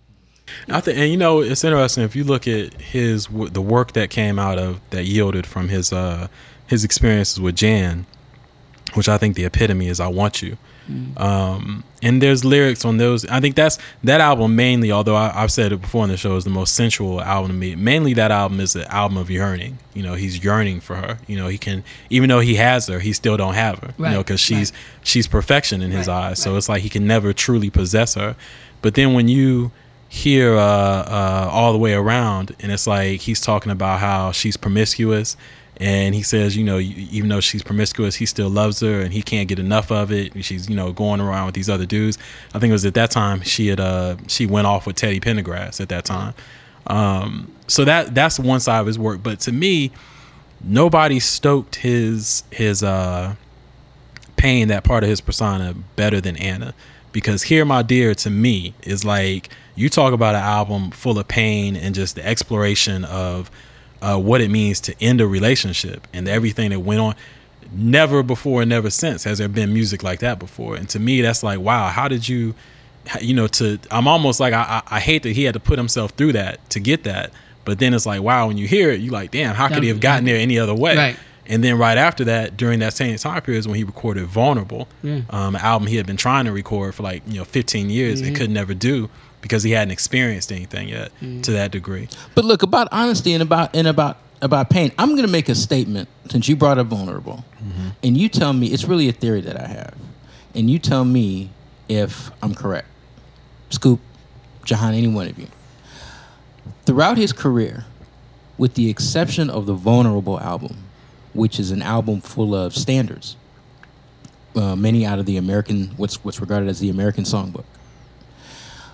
I think, and you know, it's interesting if you look at his the work that came out of that yielded from his uh his experiences with Jan, which I think the epitome is "I Want You." Um, and there's lyrics on those. I think that's that album mainly. Although I, I've said it before in the show, is the most sensual album to me. Mainly, that album is the album of yearning. You know, he's yearning for her. You know, he can even though he has her, he still don't have her. You know, because she's she's perfection in his eyes. So it's like he can never truly possess her. But then when you hear uh, uh, all the way around, and it's like he's talking about how she's promiscuous, and he says, you know, even though she's promiscuous, he still loves her, and he can't get enough of it. And she's, you know, going around with these other dudes. I think it was at that time she had uh, she went off with Teddy Pendergrass at that time. Um, so that that's one side of his work. But to me, nobody stoked his his uh pain that part of his persona better than Anna because here my dear to me is like you talk about an album full of pain and just the exploration of uh, what it means to end a relationship and everything that went on. Never before and never since has there been music like that before. And to me that's like wow how did you you know to i'm almost like i i I hate that he had to put himself through that to get that. But then it's like wow when you hear it you like damn how could he have gotten there any other way? Right. and then right after that, during that same time period, is when he recorded "Vulnerable," um, an album he had been trying to record for like you know 15 years and could never do because he hadn't experienced anything yet to that degree. But look about honesty and about and about about pain. I'm going to make a statement since you brought up vulnerable, Mm-hmm. and you tell me it's really a theory that I have, and you tell me if I'm correct. Scoop, Jahan, any one of you. Throughout his career, with the exception of the Vulnerable album, which is an album full of standards, uh, many out of the American, what's what's regarded as the American songbook.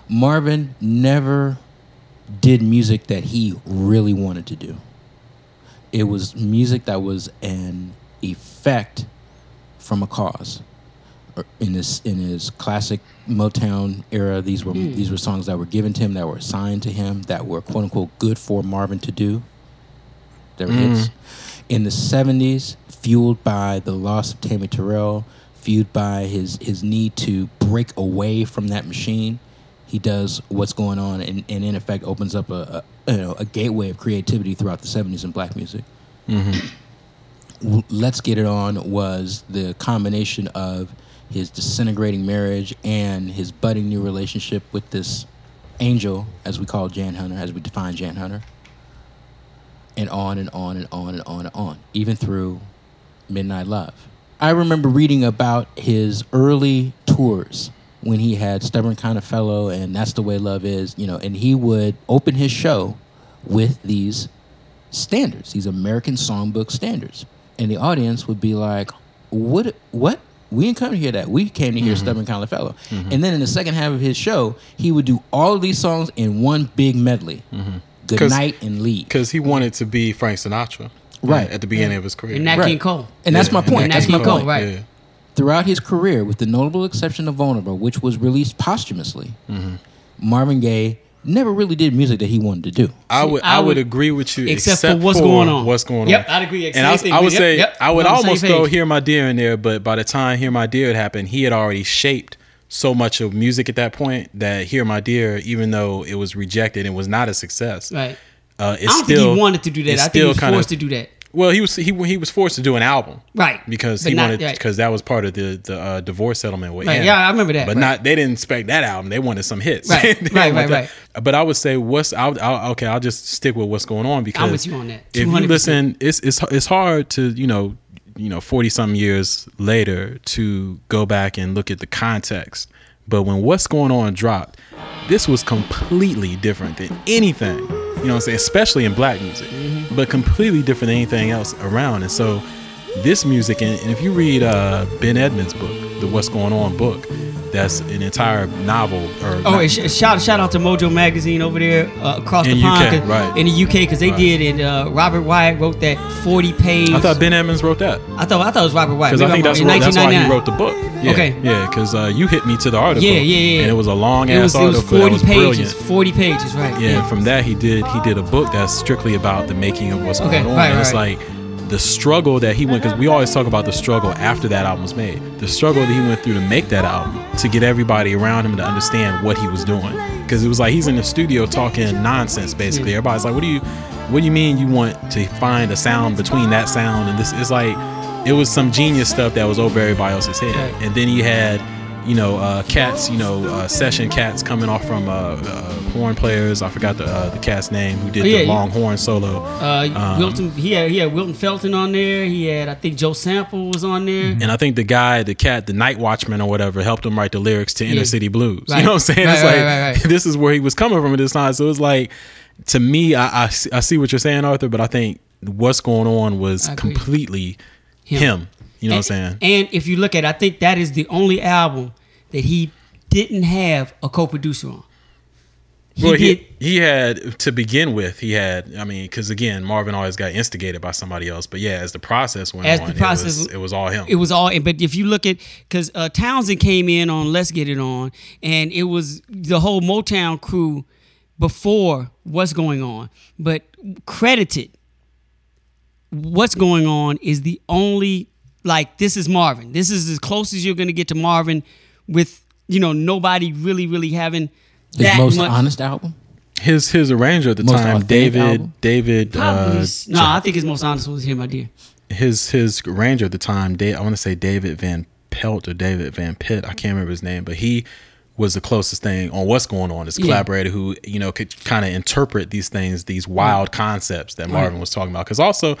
Marvin never did music that he really wanted to do. It was music that was an effect from a cause. Er, in this in his classic Motown era, these were hmm. these were songs that were given to him, that were assigned to him, that were quote unquote good for Marvin to do. There it is. Hmm. In the seventies, fueled by the loss of Tammy Terrell, fueled by his his need to break away from that machine, he does what's going on and, and in effect opens up a, a you know a gateway of creativity throughout the 70s in black music. W- let's get it on was the combination of his disintegrating marriage and his budding new relationship with this angel as we call jan hunter as we define jan hunter and on and on and on and on and on even through midnight love. I remember reading about his early tours when he had stubborn kind of fellow and that's the way love is you know and he would open his show with these standards these american songbook standards. And the audience would be like what what? We didn't come to hear that. We came to hear mm-hmm. stubborn kind of fellow mm-hmm. and then in the second half of his show he would do all of these songs in one big medley. Mm-hmm. Good 'Cause- night and leave. because he wanted to be Frank Sinatra, Right. at the beginning of his career. And Nat Right. King Cole. and that's my and point. Nat that's King my Cole, point. Right. Yeah. Throughout his career, with the notable exception of Vulnerable, which was released posthumously, Mm-hmm. Marvin Gaye never really did music that he wanted to do. I would, I I would would- agree with you, except except, for what's going on. What's going Yep, on? I'd agree. And I, Same I would thing. say, Yep, yep. I would We're on the same almost throw page. "Here My Dear" in there, but by the time "Here My Dear" had happened, he had already shaped so much of music at that point that "Here My Dear," even though it was rejected and was not a success, Right. uh, I don't still think he wanted to do that. I think he was kinda- forced to do that. Well, he was he he was forced to do an album, Right. Because But he not- wanted right. because that was part of the the uh, divorce settlement with Right, him. yeah, I remember that, But right. not they didn't expect that album. They wanted some hits. Right, didn't *laughs* right, right. But I would say what's I'll, I'll, okay. I'll just stick with what's going on because I'm with you on that. If you listen, it's it's it's hard to you know you know forty some years later to go back and look at the context. But when what's going on dropped, this was completely different than anything. You know what I'm saying? Especially in black music, Mm-hmm. but completely different than anything else around. And so this music, and, and if you read uh, Ben Edmonds' book, the What's Going On book, that's an entire novel. Or Oh, and sh- shout shout out to Mojo Magazine over there uh, across In the pond, UK, right. in the UK, because they Right. did. And uh, Robert Wyatt wrote that forty page. I thought Ben Edmonds wrote that. I thought I thought it was Robert Wyatt Because I think that's, In that's why he wrote the book. Yeah, Okay. Yeah, because uh, you hit me to the article. Yeah, yeah, yeah. And it was a long It ass was, it article. was forty was pages. brilliant. Forty pages, right? Yeah, and from that he did he did a book that's strictly about the making of what's Okay, going on. right, and it's right. like the struggle that he went because we always talk about the struggle after that album was made. The struggle that he went through to make that album to get everybody around him to understand what he was doing. Because it was like he's in the studio talking nonsense basically. Everybody's like, What do you what do you mean you want to find a sound between that sound and this it's like it was some genius stuff that was over everybody else's head. Right. And then he had you know, uh, cats, you know, uh, session cats coming off from uh, uh, horn players. I forgot the uh, the cat's name who did Oh, yeah, the you- long horn solo. Uh, Um, Wilton, he had he had Wilton Felder on there. He had I think Joe Sample was on there. And I think the guy, the cat, the night watchman or whatever, helped him write the lyrics to Inner City Blues. Right. You know what I'm saying? Right, it's like *laughs* this is where he was coming from at this time. So it's like to me, I, I I see what you're saying, Arthur, but I think what's going on was completely Him. him. You know and, what I'm saying? And if you look at, it, I think that is the only album that he didn't have a co-producer on. He well, did. he, he had to begin with. He had, I mean, because again, Marvin always got instigated by somebody else. But yeah, as the process went As on, the it process- was, it was all him. It was all, but if you look at, because uh, Townsend came in on Let's Get It On, and it was the whole Motown crew before What's Going On, but credited What's Going On is the only, like, this is Marvin. This is as close as you're going to get to Marvin with, you know, nobody really, really having His that most much. honest album. his his arranger at the Most time, David album? David. Probably, Uh, s- no, I think his most honest was Here, My Dear. his his arranger at the time, Dave, I want to say David Van Pelt or David Van Pitt. I can't remember his name, but he was the closest thing on what's going on. Yeah. collaborator who you know could kind of interpret these things, these wild concepts that Marvin was talking about. Because also,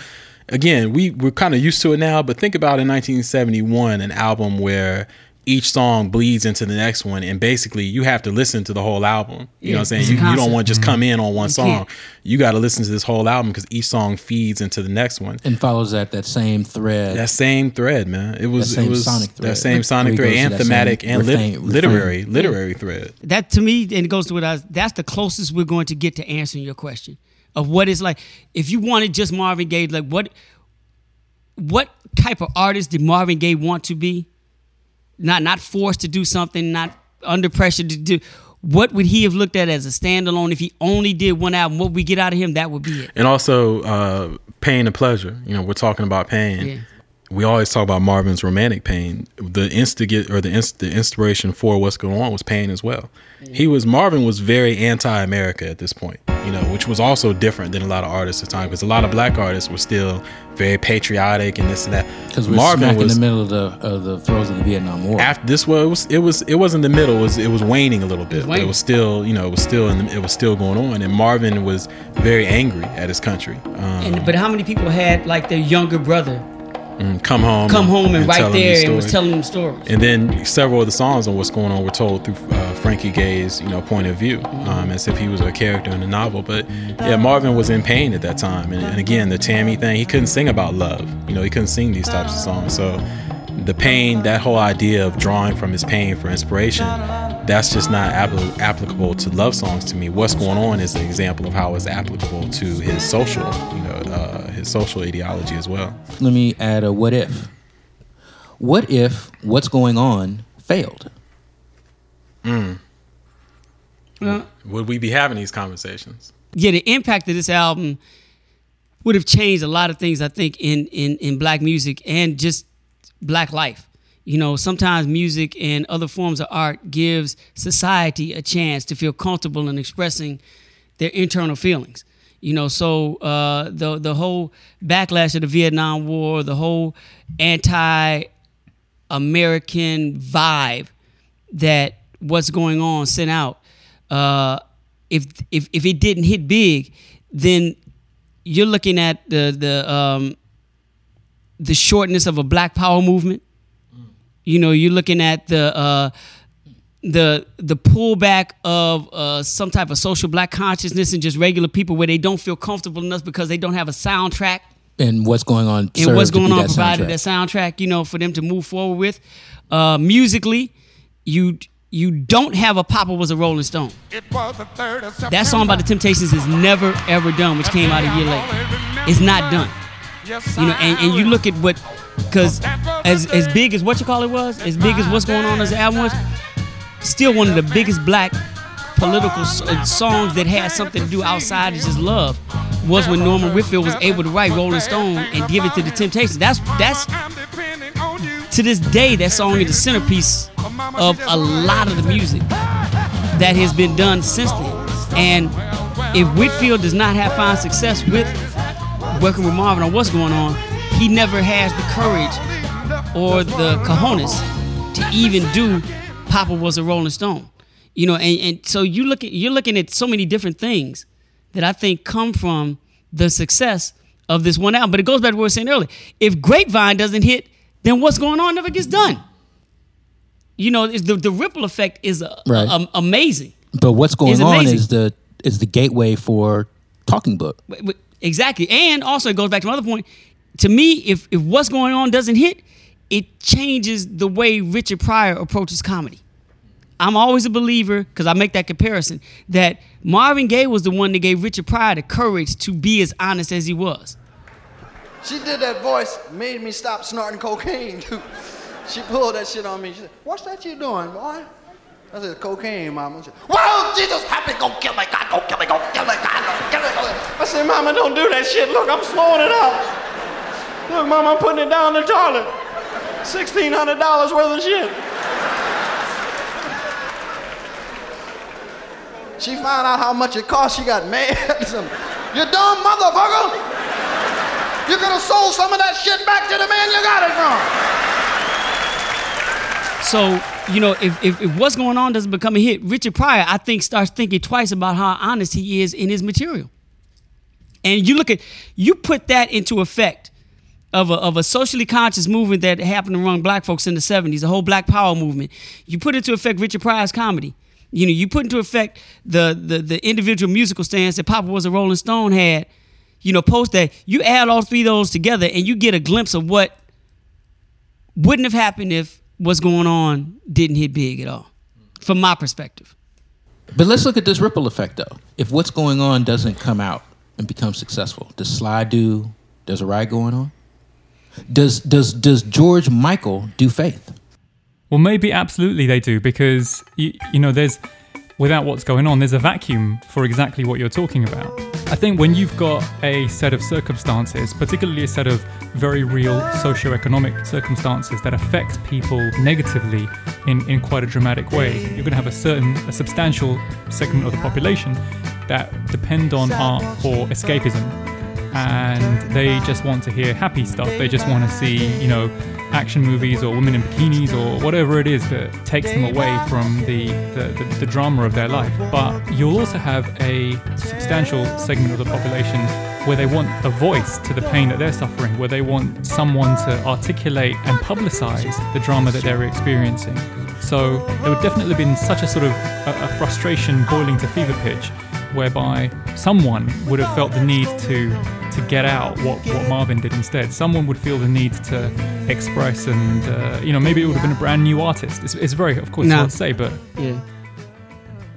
again, we we're kind of used to it now, but think about in 1971, an album where each song bleeds into the next one, and basically you have to listen to the whole album. You know what I'm saying? You, you don't want to just mm-hmm. come in on one song. can't. You got to listen to this whole album because each song feeds into the next one. and follows that that same thread. That same thread, man. It was That same it was sonic that same sonic thread he and goes to that thematic and lit- refrain- literary refrain. literary thread. that to me and it goes to what I was, that's the closest we're going to get to answering your question of what it's like if you wanted just Marvin Gaye like what what type of artist did Marvin Gaye want to be not not forced to do something not under pressure to do what would he have looked at as a standalone if he only did one album what we get out of him that would be it And also uh, pain and pleasure. You know, we're talking about pain. Yeah. We always talk about Marvin's romantic pain. The instigate or the inst- the inspiration for what's going on was pain as well. He was Marvin was very anti-America at this point. You know, which was also different than a lot of artists at the time because a lot of black artists were still very patriotic and this and that. because we're smack in the middle of the of the throes of the Vietnam War. after this was it was it wasn't the middle it was it was waning a little bit but it was still you know it was still in the, it was still going on and Marvin was very angry at his country um, and but how many people had like their younger brother and come home come home and, tell right there and was telling them stories. And then several of the songs on what's going on were told through uh, Frankie Gaye's you know point of view um, as if he was a character in the novel. But yeah Marvin was in pain at that time. And, and again the Tammy thing he couldn't sing about love. You know he couldn't sing these types of songs. So the pain that whole idea of drawing from his pain for inspiration that's just not appli- applicable to love songs to me what's going on is an example of how it's applicable to his social you know uh, his social ideology as well Let me add a what if. What if what's going on failed? Well, would we be having these conversations yeah, the impact of this album would have changed a lot of things, I think, in in in black music and just black life. You know, sometimes music and other forms of art gives society a chance to feel comfortable in expressing their internal feelings. You know, so uh, the the whole backlash of the Vietnam War, the whole anti-American vibe that what's going on sent out. Uh, if if if it didn't hit big, then you're looking at the the um, the shortness of a Black Power movement. You know, you're looking at the uh, the the pullback of uh, some type of social black consciousness and just regular people where they don't feel comfortable enough because they don't have a soundtrack And what's going on? and served what's to be going on that provided soundtrack. that soundtrack, you know, for them to move forward with. Uh, musically, you you don't have a Papa was a Rolling Stone. That song by the Temptations is never ever done, which came out a year later. It's not done. You know, and, and you look at what, because as as big as what you call it was, as big as what's going on as the album was, still one of the biggest black political uh, songs that had something to do outside of just love was when Norman Whitfield was able to write Rolling Stone and give it to the Temptations. That's that's to this day that song is the centerpiece of a lot of the music that has been done since then. And if Whitfield does not have fine success with working with Marvin on what's going on, he never has the courage or the cojones to even do Papa was a Rolling Stone. You know, and, and so you look at you're looking at so many different things that I think come from the success of this one album. But it goes back to what we were saying earlier. If Grapevine doesn't hit, then what's going on never gets done. You know, the, the ripple effect is uh, Right. um, amazing. But what's going on is the is the gateway for talking book. But- but- Exactly. And also it goes back to another point. To me, if if what's going on doesn't hit, it changes the way Richard Pryor approaches comedy. I'm always a believer, because I make that comparison, that Marvin Gaye was the one that gave Richard Pryor the courage to be as honest as he was. She did that voice, made me stop snorting cocaine. dude. she pulled that shit on me. She said, What's that you doing, boy? I said, Cocaine, mama. She said, Well, Jesus, me, go kill me, God, go kill me, go kill me, God, go kill me. I said, Mama, don't do that shit. Look, I'm slowing it up. Look, Mama, I'm putting it down in the toilet. $1,600 worth of shit. She found out how much it cost. She got mad. *laughs* You dumb motherfucker. You could have sold some of that shit back to the man you got it from. So you know, if, if, if what's going on doesn't become a hit, Richard Pryor, I think, starts thinking twice about how honest he is in his material. And you look at, you put that into effect of a, of a socially conscious movement that happened among black folks in the 70s, the whole black power movement. You put into effect Richard Pryor's comedy. You know, you put into effect the, the, the individual musical stance that Papa was a Rolling Stone had, you know, post that. You add all three of those together and you get a glimpse of what wouldn't have happened if what's going on didn't hit big at all, from my perspective. But let's look at this ripple effect, though. If what's going on doesn't come out and become successful, does Sly do? Does a riot going on? Does does does George Michael do Faith? Well, maybe absolutely they do because you, you know there's without what's going on, there's a vacuum for exactly what you're talking about. I think when you've got a set of circumstances, particularly a set of very real socioeconomic circumstances that affect people negatively in, in quite a dramatic way, you're going to have a certain, a substantial segment of the population that depend on art for escapism. And they just want to hear happy stuff. They just want to see, you know, action movies or women in bikinis or whatever it is that takes them away from the, the, the, the drama of their life. But you'll also have a substantial segment of the population where they want a voice to the pain that they're suffering, where they want someone to articulate and publicize the drama that they're experiencing. So there would definitely have been such a sort of a, a frustration boiling to fever pitch whereby someone would have felt the need to to get out what, what Marvin did instead. Someone would feel the need to express, and uh, you know maybe it would have been a brand new artist. It's, it's very, of course, Nah. hard to say, but, Yeah.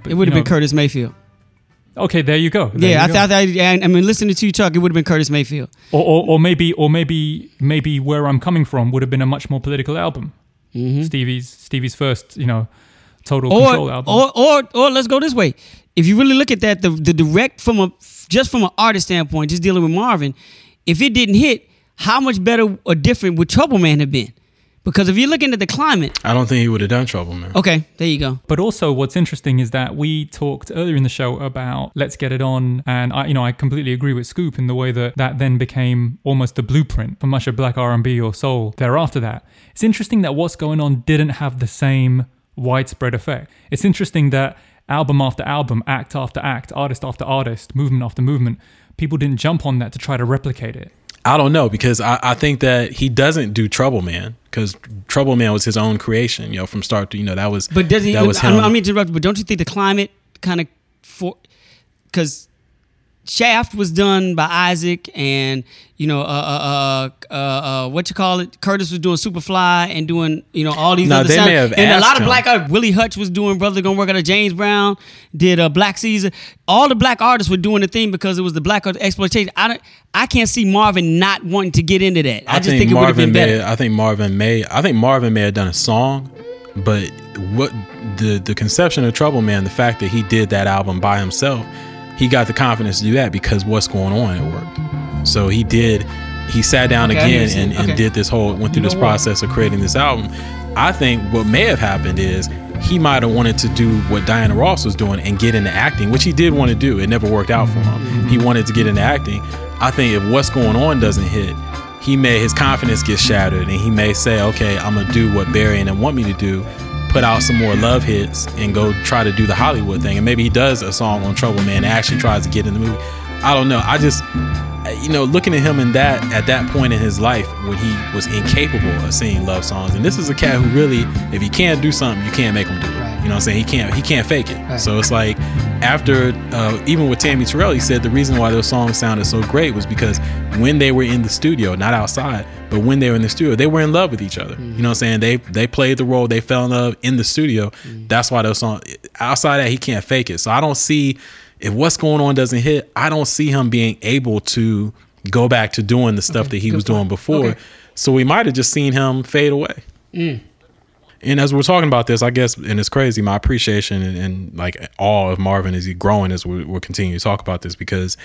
but It would have you been Curtis Mayfield. Okay, there you go. There yeah, I you go. thought that. I, I mean, listening to you talk, it would have been Curtis Mayfield. or, or, or maybe, or maybe, maybe where I'm coming from would have been a much more political album. Stevie's Stevie's first, you know, Total Or, Control album. or, or, or let's go this way. If you really look at that, the, the direct from a just from an artist standpoint, just dealing with Marvin, if it didn't hit, how much better or different would Trouble Man have been? Because if you're looking at the climate, I don't think he would have done Trouble Man. okay, there you go. But also, what's interesting is that we talked earlier in the show about "Let's Get It On," and I, you know, I completely agree with Scoop in the way that that then became almost the blueprint for much of black R&B or soul. Thereafter, that it's interesting that "What's Going On" didn't have the same widespread effect. It's interesting that album after album, act after act, artist after artist, movement after movement, people didn't jump on that to try to replicate it. I don't know because I, I think that he doesn't do Trouble Man because Trouble Man was his own creation, you know, from start to you know that was But does he? that was I, him. I mean to interrupt, but don't you think the climate kind of for because Shaft was done by Isaac and you know uh uh uh, uh, uh what you call it Curtis was doing Superfly and doing you know all these No, other they sounds. may have and a lot of black art Willie Hutch was doing Brother Gonna Work Out of James Brown did uh, Black Caesar all the black artists were doing the thing because it was the black art exploitation I don't I can't see Marvin not wanting to get into that I, just think, it would have Marvin been may. better I think Marvin may. I think Marvin may have done a song, but what the the conception of Trouble Man, the fact that he did that album by himself, he got the confidence to do that because what's going on at work. So he did. He sat down Okay, again and, and Okay. did this whole went through You this what? process of creating this album. I think what may have happened is he might have wanted to do what Diana Ross was doing and get into acting, which he did want to do. It never worked out for him. He mm-hmm. wanted to get into acting. I think if what's going on doesn't hit, he may his confidence get shattered and he may say, okay, I'm gonna do what Berry and them want me to do, put out some more love hits and go try to do the Hollywood thing. And maybe he does a song on Trouble Man and actually tries to get in the movie. I don't know. I just you know, looking at him in that at that point in his life when he was incapable of singing love songs, and this is a cat who really, if he can't do something, you can't make him do it. Right. You know what I'm saying? He can't he can't fake it. Right. So it's like after uh, even with Tammy Terrell, he said the reason why those songs sounded so great was because when they were in the studio, not outside, but when they were in the studio, they were in love with each other. You know what I'm saying? They they played the role, they fell in love in the studio. That's why those songs. Outside that, he can't fake it. So I don't see if what's going on doesn't hit. I don't see him being able to go back to doing the stuff that he was doing before. Okay. So we might have just seen him fade away. Mm. And as we're talking about this, I guess, and it's crazy, my appreciation and, and like awe of Marvin is growing as we, we're continuing to talk about this because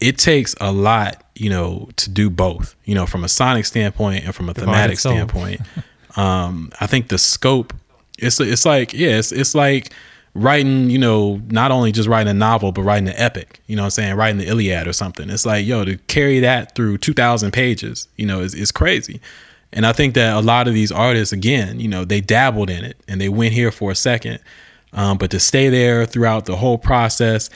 it takes a lot, you know, to do both, you know, from a sonic standpoint and from a thematic standpoint. um, I think the scope, it's it's like yeah, it's, it's like writing, you know, not only just writing a novel, but writing an epic. You know what I'm saying? Writing the Iliad or something. It's like yo to carry that through 2,000 pages, you know, is is crazy. And I think that a lot of these artists, again, you know, they dabbled in it and they went here for a second. Um, but to stay there throughout the whole process,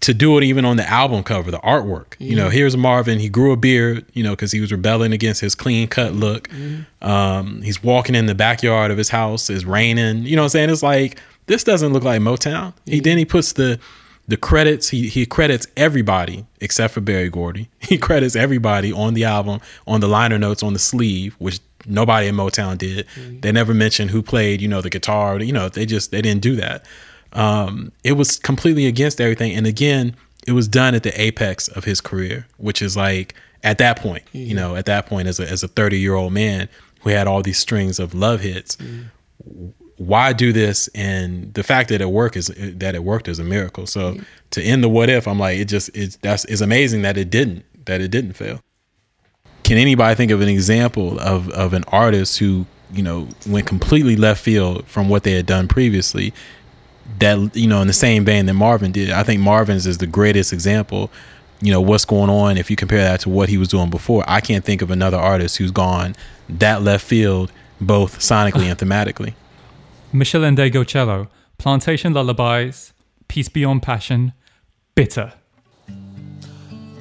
to do it even on the album cover, the artwork. You know, here's Marvin. He grew a beard, you know, because he was rebelling against his clean cut look. Um, he's walking in the backyard of his house. It's raining. You know what I'm saying? It's like this doesn't look like Motown. He then he puts the the credits. He he credits everybody except for Berry Gordy. *laughs* He credits everybody on the album on the liner notes on the sleeve, which nobody in Motown did. They never mentioned who played, you know, the guitar. You know, they just they didn't do that um, it was completely against everything. And again, it was done at the apex of his career, which is like at that point, you know, at that point as a as a 30 year old man who had all these strings of love hits. Why do this? And the fact that it worked is that it worked is a miracle. So to end the what if, I'm like, it just it's that's it's amazing that it didn't that it didn't fail. Can anybody think of an example of of an artist who you know went completely left field from what they had done previously that you know in the same vein that Marvin did. I think Marvin's is the greatest example. You know what's going on if you compare that to what he was doing before. I can't think of another artist who's gone that left field both sonically and thematically. Michel *laughs* Meshell Ndegeocello, Plantation Lullabies, Peace Beyond Passion, Bitter.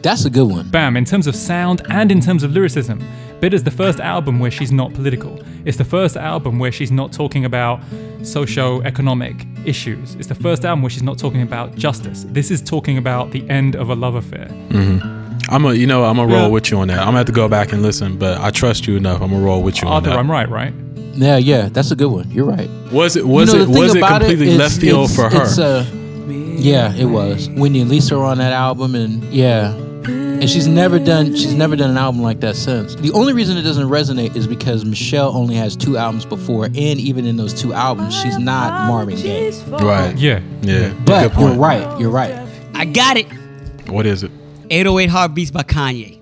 That's a good one. Bam, in terms of sound and in terms of lyricism. Bitter's the first album where she's not political. It's the first album where she's not talking about socio-economic issues. It's the first album where she's not talking about justice. This is talking about the end of a love affair. I'm a you know I'm gonna roll Yeah. with you on that. I'm gonna have to go back and listen, but I trust you enough. I'm gonna roll with you on Arthur, that. I'm right, right? Yeah, yeah, that's a good one. You're right. Was it was You know, it the thing was it about completely it's- left field for her? it's, uh, yeah, it was. Wendy and Lisa are on that album, and yeah, and she's never done she's never done an album like that since. The only reason it doesn't resonate is because Meshell only has two albums before, and even in those two albums, she's not Marvin Gaye. right. Yeah. Yeah. But you're right. You're right. I got it. What is it? 808 Heartbeats by Kanye.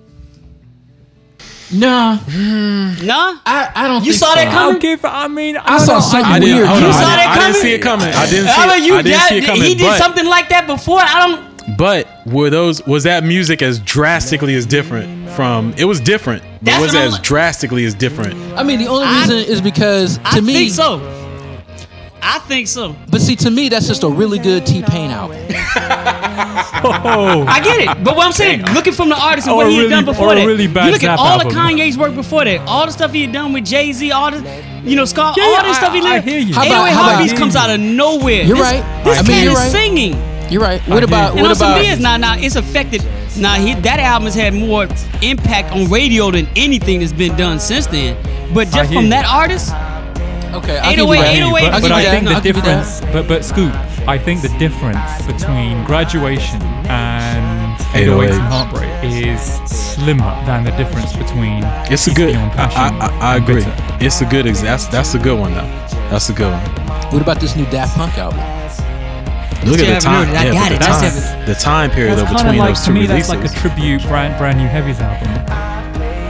Nah, Nah? I, I don't. You think saw that coming? I'll give, I mean, I saw something I didn't, weird. hold on, You saw I that didn't, I didn't coming? see it coming. I didn't see I it. mean, you, I didn't that- see it coming. he did something like that before. I don't. But were those was that music as drastically as different from? It was different, but That's was it I'm- as drastically as different? I mean, the only I- reason is because to I me, think so. I think so. but see, to me, that's just a really good T Pain album. Oh, I get it. But what I'm saying, looking from the artist and Or what a he had really- done before that. really bad you look at all album. of Kanye's work before that, all the stuff he had done with Jay Z, all the, you know, Scott, Yeah, all yeah, this I- stuff he I did. hear you. How 808 about- how about- Heartbeats comes out of nowhere. You're This- right. This I mean, cat you're is right. singing. You're right. What hear about you. And what on some about? years now, now it's affected. Now he, that album has had more impact on radio than anything that's been done since then. But just from that artist, Okay, I'll 808, give you that. 808. But, but I that. think No, the I'll give you difference, but but Scoop, I think the difference between graduation and 808s and heartbreak is slimmer than the difference between It's a good. Beyond I, I, I agree. Bitter. It's a good. Ex- that's that's a good one though. That's a good one. What about this new Daft Punk album? Look at the time. heard it. I yeah, got it. The time, the time period That's though kind of between like those to two me. releases. That's like a tribute, brand brand new Heavies album.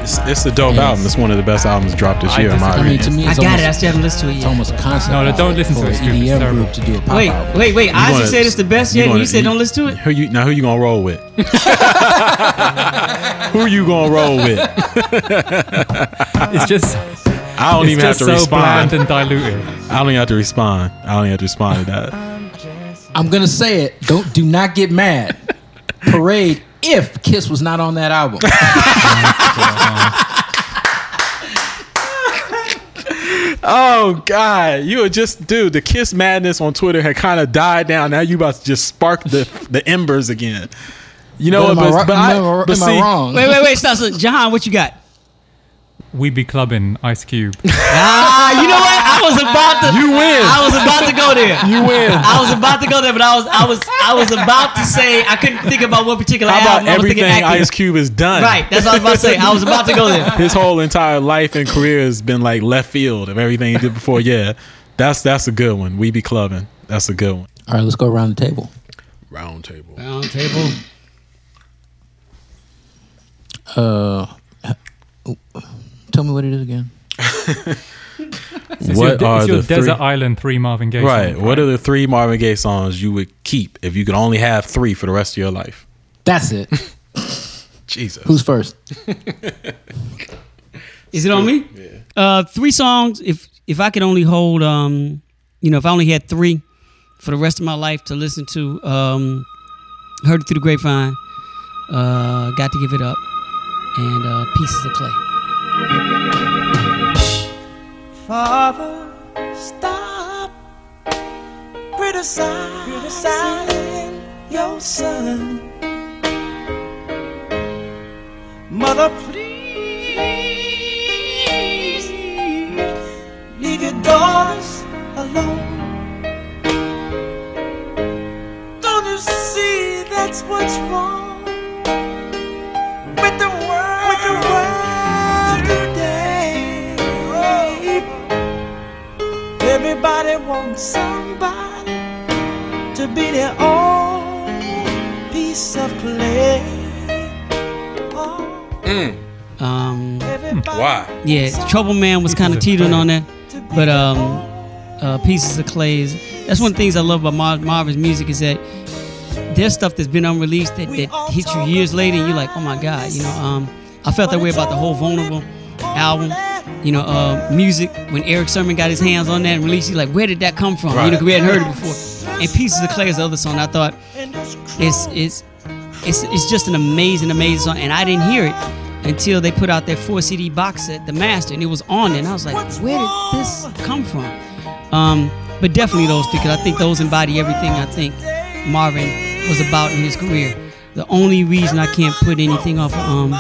it's, it's a dope Yes. album. It's one of the best albums dropped this I year, in my I mean, to me, I got almost, it. I still haven't listened to it it's almost a concept. No, no, don't listen to it. It's EDM terrible. group to do a pop Wait, album. wait, wait. You Isaac said it's the best you yet, and gonna- you said don't listen to it? Who you now? Who you gonna roll with? *laughs* who you gonna roll with? It's just I don't it's even have just to so respond. bland and diluted. I don't even have to respond. I don't even have to respond to that. I'm gonna say it. Don't do not get mad. Parade. If Kiss was not on that album, *laughs* Oh God, you were just dude. The kiss madness on Twitter had kind of died down. Now you about to just spark the the embers again. You know But what? am I But, ri- but am I- I, but am I wrong? Wait, wait, wait. Stop. So, Jahan, what you got? We be clubbing Ice Cube. *laughs* Ah, you know what? I was about to. You win. I was about to go there. *laughs* You win. I was about to go there, but I was, I was, I was about to say I couldn't think about what particular How about album. I was everything. Ice Cube has done? Right, that's what I was about to say. I was about to go there. *laughs* His whole entire life and career has been like left field of everything he did before. Yeah, that's that's a good one. We be clubbing. That's a good one. all right, let's go around the table. Round table. Round table. Uh, tell me what it is again. It's What your, are it's your the three? Desert Island three Marvin Gaye songs. Right. songs, What are the three Marvin Gaye songs you would keep if you could only have three for the rest of your life? That's it. *laughs* Jesus. Who's first? *laughs* Is it on me? Yeah. Uh, three songs. If if I could only hold, um, you know, if I only had three for the rest of my life to listen to, um, heard it through the grapevine. Uh, got to give it up, and uh, pieces of clay. Father, stop criticizing, criticizing your son. Mother, please leave your daughters alone. Don't you see that's what's wrong Everybody somebody to be their own piece of clay. Oh, Um, Why? yeah, Trouble Man was kind of teetering on that, but um, uh, Pieces of Clay is that's one of the things I love about Mar- Marvin's music is that there's stuff that's been unreleased that, that hits you years later and you're like, oh my god, you know. Um, I felt that way about the whole Vulnerable album. You know, uh, music when Erick Sermon got his hands on that and released, He's like where did that come from? You know, we hadn't heard it before. And Pieces of Clay is the other song. I thought it's it's it's it's just an amazing, amazing song. And I didn't hear it until they put out their four CD box set, The Master, and it was on. And I was like, where did this come from? Um, but definitely those because I think those embody everything I think Marvin was about in his career. The only reason I can't put anything off of, um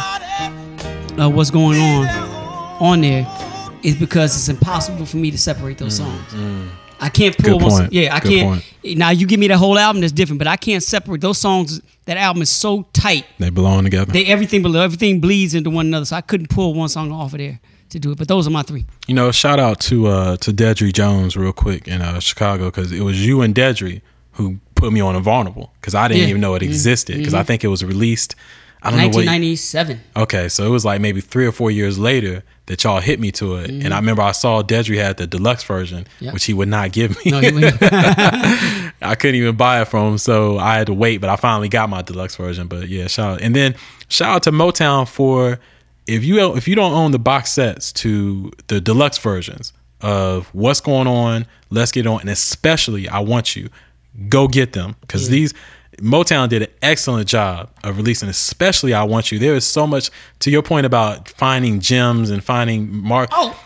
uh, what's going on on there is because it's impossible for me to separate those songs. I can't pull Good one. point. Yeah, I Good can't. Now you give me that whole album that's different, but I can't separate those songs. That album is so tight. They belong together. They everything below everything bleeds into one another. So I couldn't pull one song off of there to do it. But those are my three. You know, shout out to uh to Dedry Jones real quick in uh, Chicago because it was you and Dedry who put me on a vulnerable because I didn't Yeah. even know it existed because I think it was released. I don't know what. 1997. Okay, so it was like maybe three or four years later that y'all hit me to it, and mm-hmm. I remember I saw Dedry had the deluxe version, Yep. which he would not give me. No, he. *laughs* *laughs* I couldn't even buy it from him, so I had to wait. But I finally got my deluxe version. But yeah, shout out. and then shout out to Motown for if you if you don't own the box sets to the deluxe versions of what's going on, let's get on, and especially I want you go get them because these Motown did an excellent job of releasing, especially I want you. There is so much to your point about finding gems and finding mark. Oh.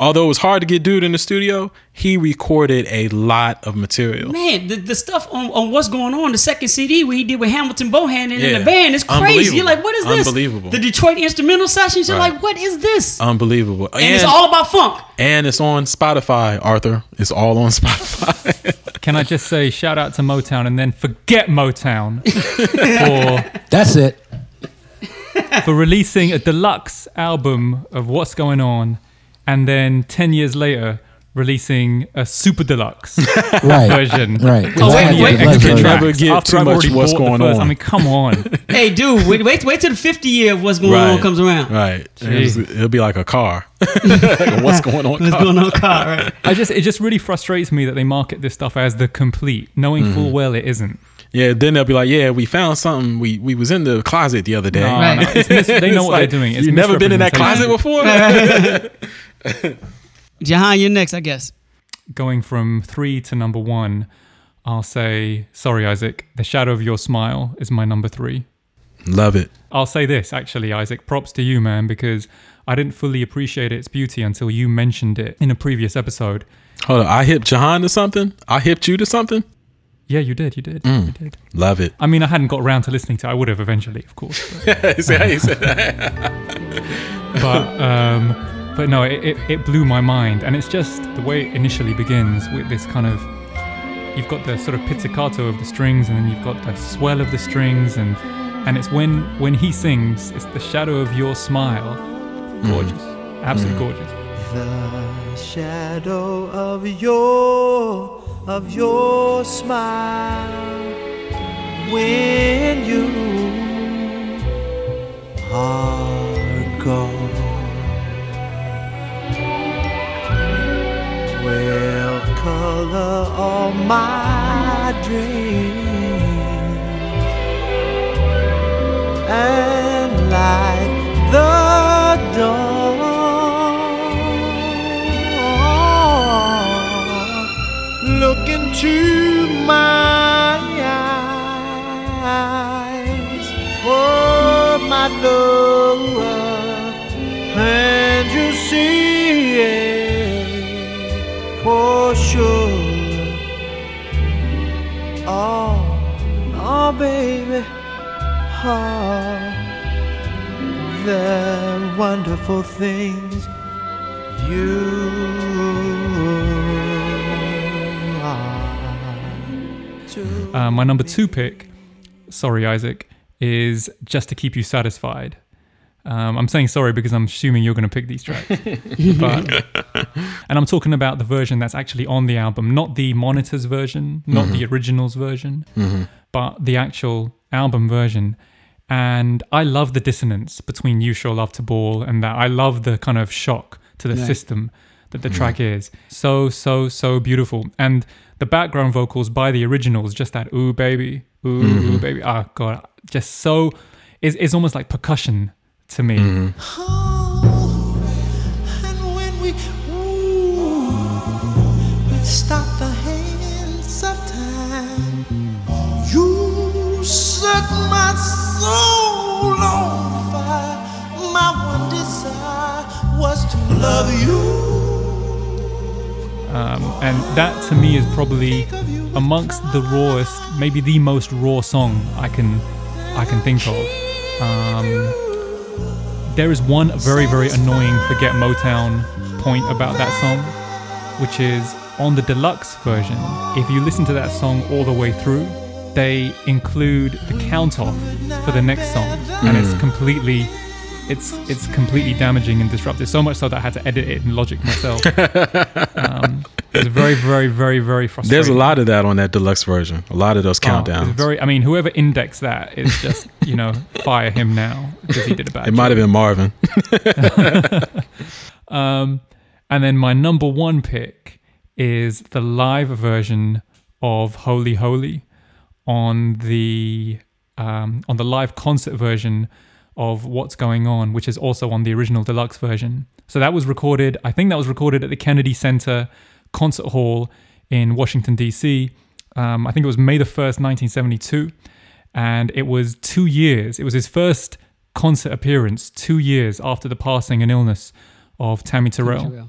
Although it was hard to get dude in the studio, he recorded a lot of material. Man, the, the stuff on, on what's going on, the second CD where he did with Hamilton Bohannon Yeah. in the band is crazy. You're like, what is this? Unbelievable. The Detroit instrumental sessions, you're Right. like, what is this? Unbelievable. and, it's all about funk. and it's on Spotify, Arthur. It's all on Spotify. *laughs* Can I just say shout out to Motown and then forget Motown *laughs* for That's it. for releasing a deluxe album of what's going on, and then ten years later releasing a super deluxe *laughs* Right. version. Right. with Oh, wait, 20 wait. extra You can never tracks give after too I've much already what's bought the going first- on. I mean, come on. *laughs* Hey, dude, wait, wait, wait till the 50 year of what's going on comes around. Right. Gee. It was- it'll be like a car. *laughs* What's going on? What's car. going on, car, right? I just it just really frustrates me that they market this stuff as the complete, knowing Mm-hmm. full well it isn't. Yeah. Then they'll be like, "Yeah, we found something. We we was in the closet the other day. No, Right. no, it's mis- they know It's what like, they're doing. It's You've never been in that closet before. *laughs* Jahan, you're next, I guess. Going from three to number one, I'll say sorry, Isaac. The shadow of your smile is my number three. Love it. I'll say this actually, Isaac. Props to you, man, because I didn't fully appreciate its beauty until you mentioned it in a previous episode. Hold on. I hipped Jahan to something. I hipped you to something. Yeah, you did. You did. Mm. You did. Love it. I mean, I hadn't got around to listening to. it. I would have eventually, of course. But, *laughs* See how you said that? *laughs* but, um, but no, it, it, it blew my mind, and it's just the way it initially begins with this kind of. You've got the sort of pizzicato of the strings, and then you've got the swell of the strings, and and it's when when he sings, it's the shadow of your smile, mm. gorgeous, absolutely mm. gorgeous. The shadow of your of your smile when you are gone will color all my dreams and light the dawn. Look into my baby. Oh, the wonderful things you are. Uh, my number two pick, sorry, Isaac, is Just to Keep You Satisfied. Um, I'm saying sorry because I'm assuming you're going to pick these tracks. *laughs* but, and I'm talking about the version that's actually on the album, not the Monitors version, not the mm-hmm. originals version, mm-hmm. but the actual album version. And I love the dissonance between You Sure Love to Ball and that. I love the kind of shock to the Right. system that the mm-hmm. track is. So, so, so beautiful. And the background vocals by the originals, just that ooh baby, ooh, ooh baby. Oh god, just so it's, it's almost like percussion to me. And when we ooh, we stop the hands of time, you set my soul on fire. My one desire was to love you. Um, and that to me is probably amongst the rawest, maybe the most raw song I can I can think of. Um, there is one very very annoying forget Motown point about that song, which is on the deluxe version. If you listen to that song all the way through, they include the count off for the next song, and it's completely. It's it's completely damaging and disruptive. So much so that I had to edit it in Logic myself. *laughs* um, it's very, very, very, very frustrating. *laughs* There's a lot of that on that deluxe version. A lot of those Oh, countdowns. it's very. I mean, whoever indexed that is just you know *laughs* fire him now because he did a bad. it might have been Marvin. *laughs* Um, and then my number one pick is the live version of Holy Holy on the um, on the live concert version of What's Going On, which is also on the original deluxe version. So that was recorded. I think that was recorded at the Kennedy Center Concert Hall in Washington D.C. Um, I think it was May the first, 1972, and it was two years. It was his first concert appearance two years after the passing and illness of Tammy Terrell.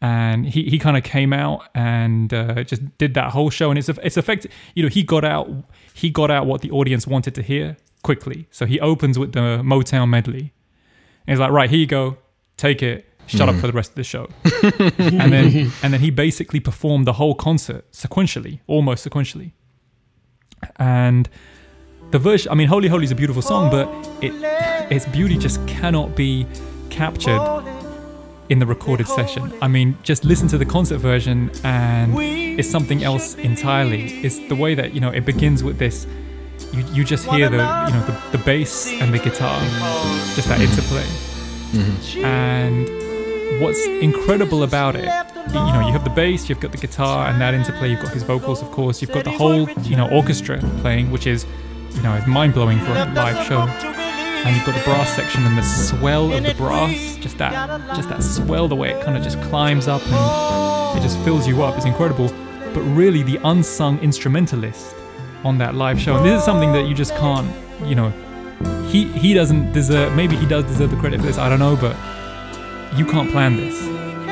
And he, he kind of came out and uh, just did that whole show. And it's it's effective you know he got out he got out what the audience wanted to hear quickly. So he opens with the Motown medley. And he's like right here you go. Take it shut up mm-hmm. for the rest of the show *laughs* and then *laughs* and then he basically performed the whole concert sequentially almost sequentially and the version I mean Holy Holy is a beautiful song but it its beauty just cannot be captured in the recorded session. I mean, just listen to the concert version and it's something else entirely. It's the way that, you know, it begins with this you, you just hear the you know the, the bass and the guitar, just that interplay. Mm-hmm. And what's incredible about it, you know, you have the bass, you've got the guitar and that interplay, you've got his vocals, of course, you've got the whole, you know, orchestra playing, which is, you know, is mind blowing for a live show. And you've got the brass section and the swell of the brass just that just that swell the way it kind of just climbs up and it just fills you up. It's incredible. But really the unsung instrumentalist on that live show and this is something that you just can't you know he he doesn't deserve maybe he does deserve the credit for this i don't know but you can't plan this.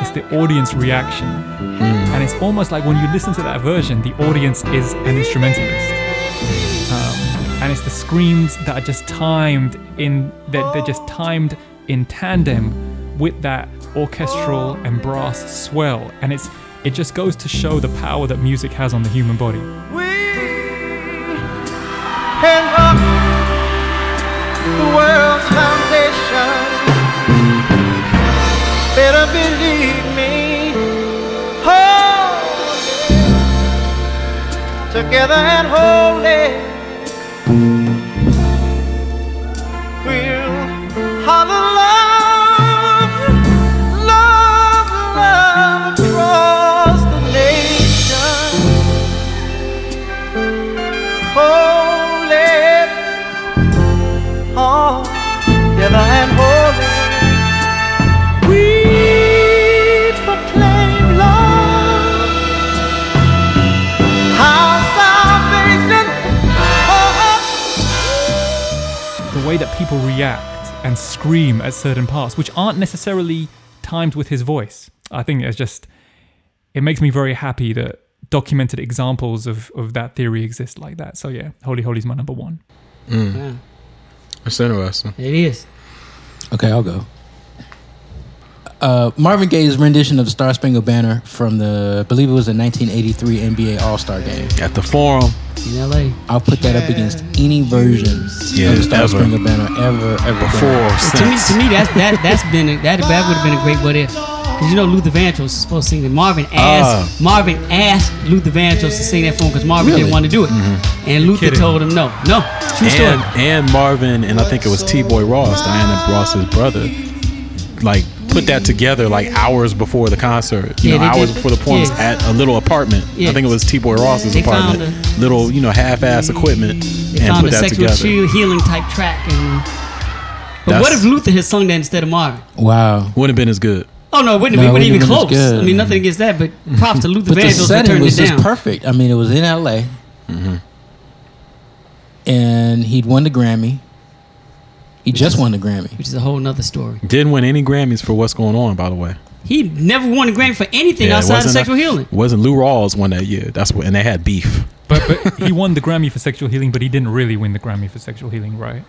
It's the audience reaction. And it's almost like when you listen to that version the audience is an instrumentalist. Um, and it's the screams that are just timed in that they're just timed in tandem with that orchestral and brass swell. And it's it just goes to show the power that music has on the human body together and holy. People react and scream at certain parts, which aren't necessarily timed with his voice. I think it's just it makes me very happy that documented examples of, of that theory exist like that. So yeah, Holy Holy's my number one. Mm. Yeah, It's interesting. it is. Okay, I'll go. Uh, Marvin Gaye's rendition of the Star Spangled Banner from the, I believe it was the 1983 NBA All Star Game. At the forum, In L.A. I'll put that up against any version Yeah, of the Star ever. Spangled Banner ever, ever before or To me, to me, that's that that's been a, that that would have been a great what if. Because you know Luther Vandross is supposed to sing it. Marvin asked Marvin asked Luther Vandross to sing that for him because Marvin Really? didn't want to do it, and Luther Kidding. told him no, no. True story. and, and Marvin and I think it was T Boy Ross, Diana Ross's brother, like put that together like hours before the concert. You Yeah, know, hours did. before the performance Yeah. at a little apartment. Yeah. I think it was T Boy Ross's They found apartment. little, you know, half ass equipment They and found put a that sexual together. chill, healing type track, and but what if Luther had sung that instead of Marvin? Wow. Wouldn't have been as good. Oh no, it wouldn't, No, it it wouldn't even wouldn't have close. good. I mean, nothing against that, but *laughs* props to Luther But the Vandross for setting turning was it just down. perfect. I mean, it was in LA. Mm-hmm. And he'd won the Grammy. He just won the Grammy. Which is a whole nother story. Didn't win any Grammys for what's going on, by the way. He never won a Grammy for anything Yeah, it outside of wasn't sexual a- healing. Wasn't Lou Rawls won that year. That's what, and they had beef. But but he won the Grammy for sexual healing, but he didn't really win the Grammy for sexual healing, right?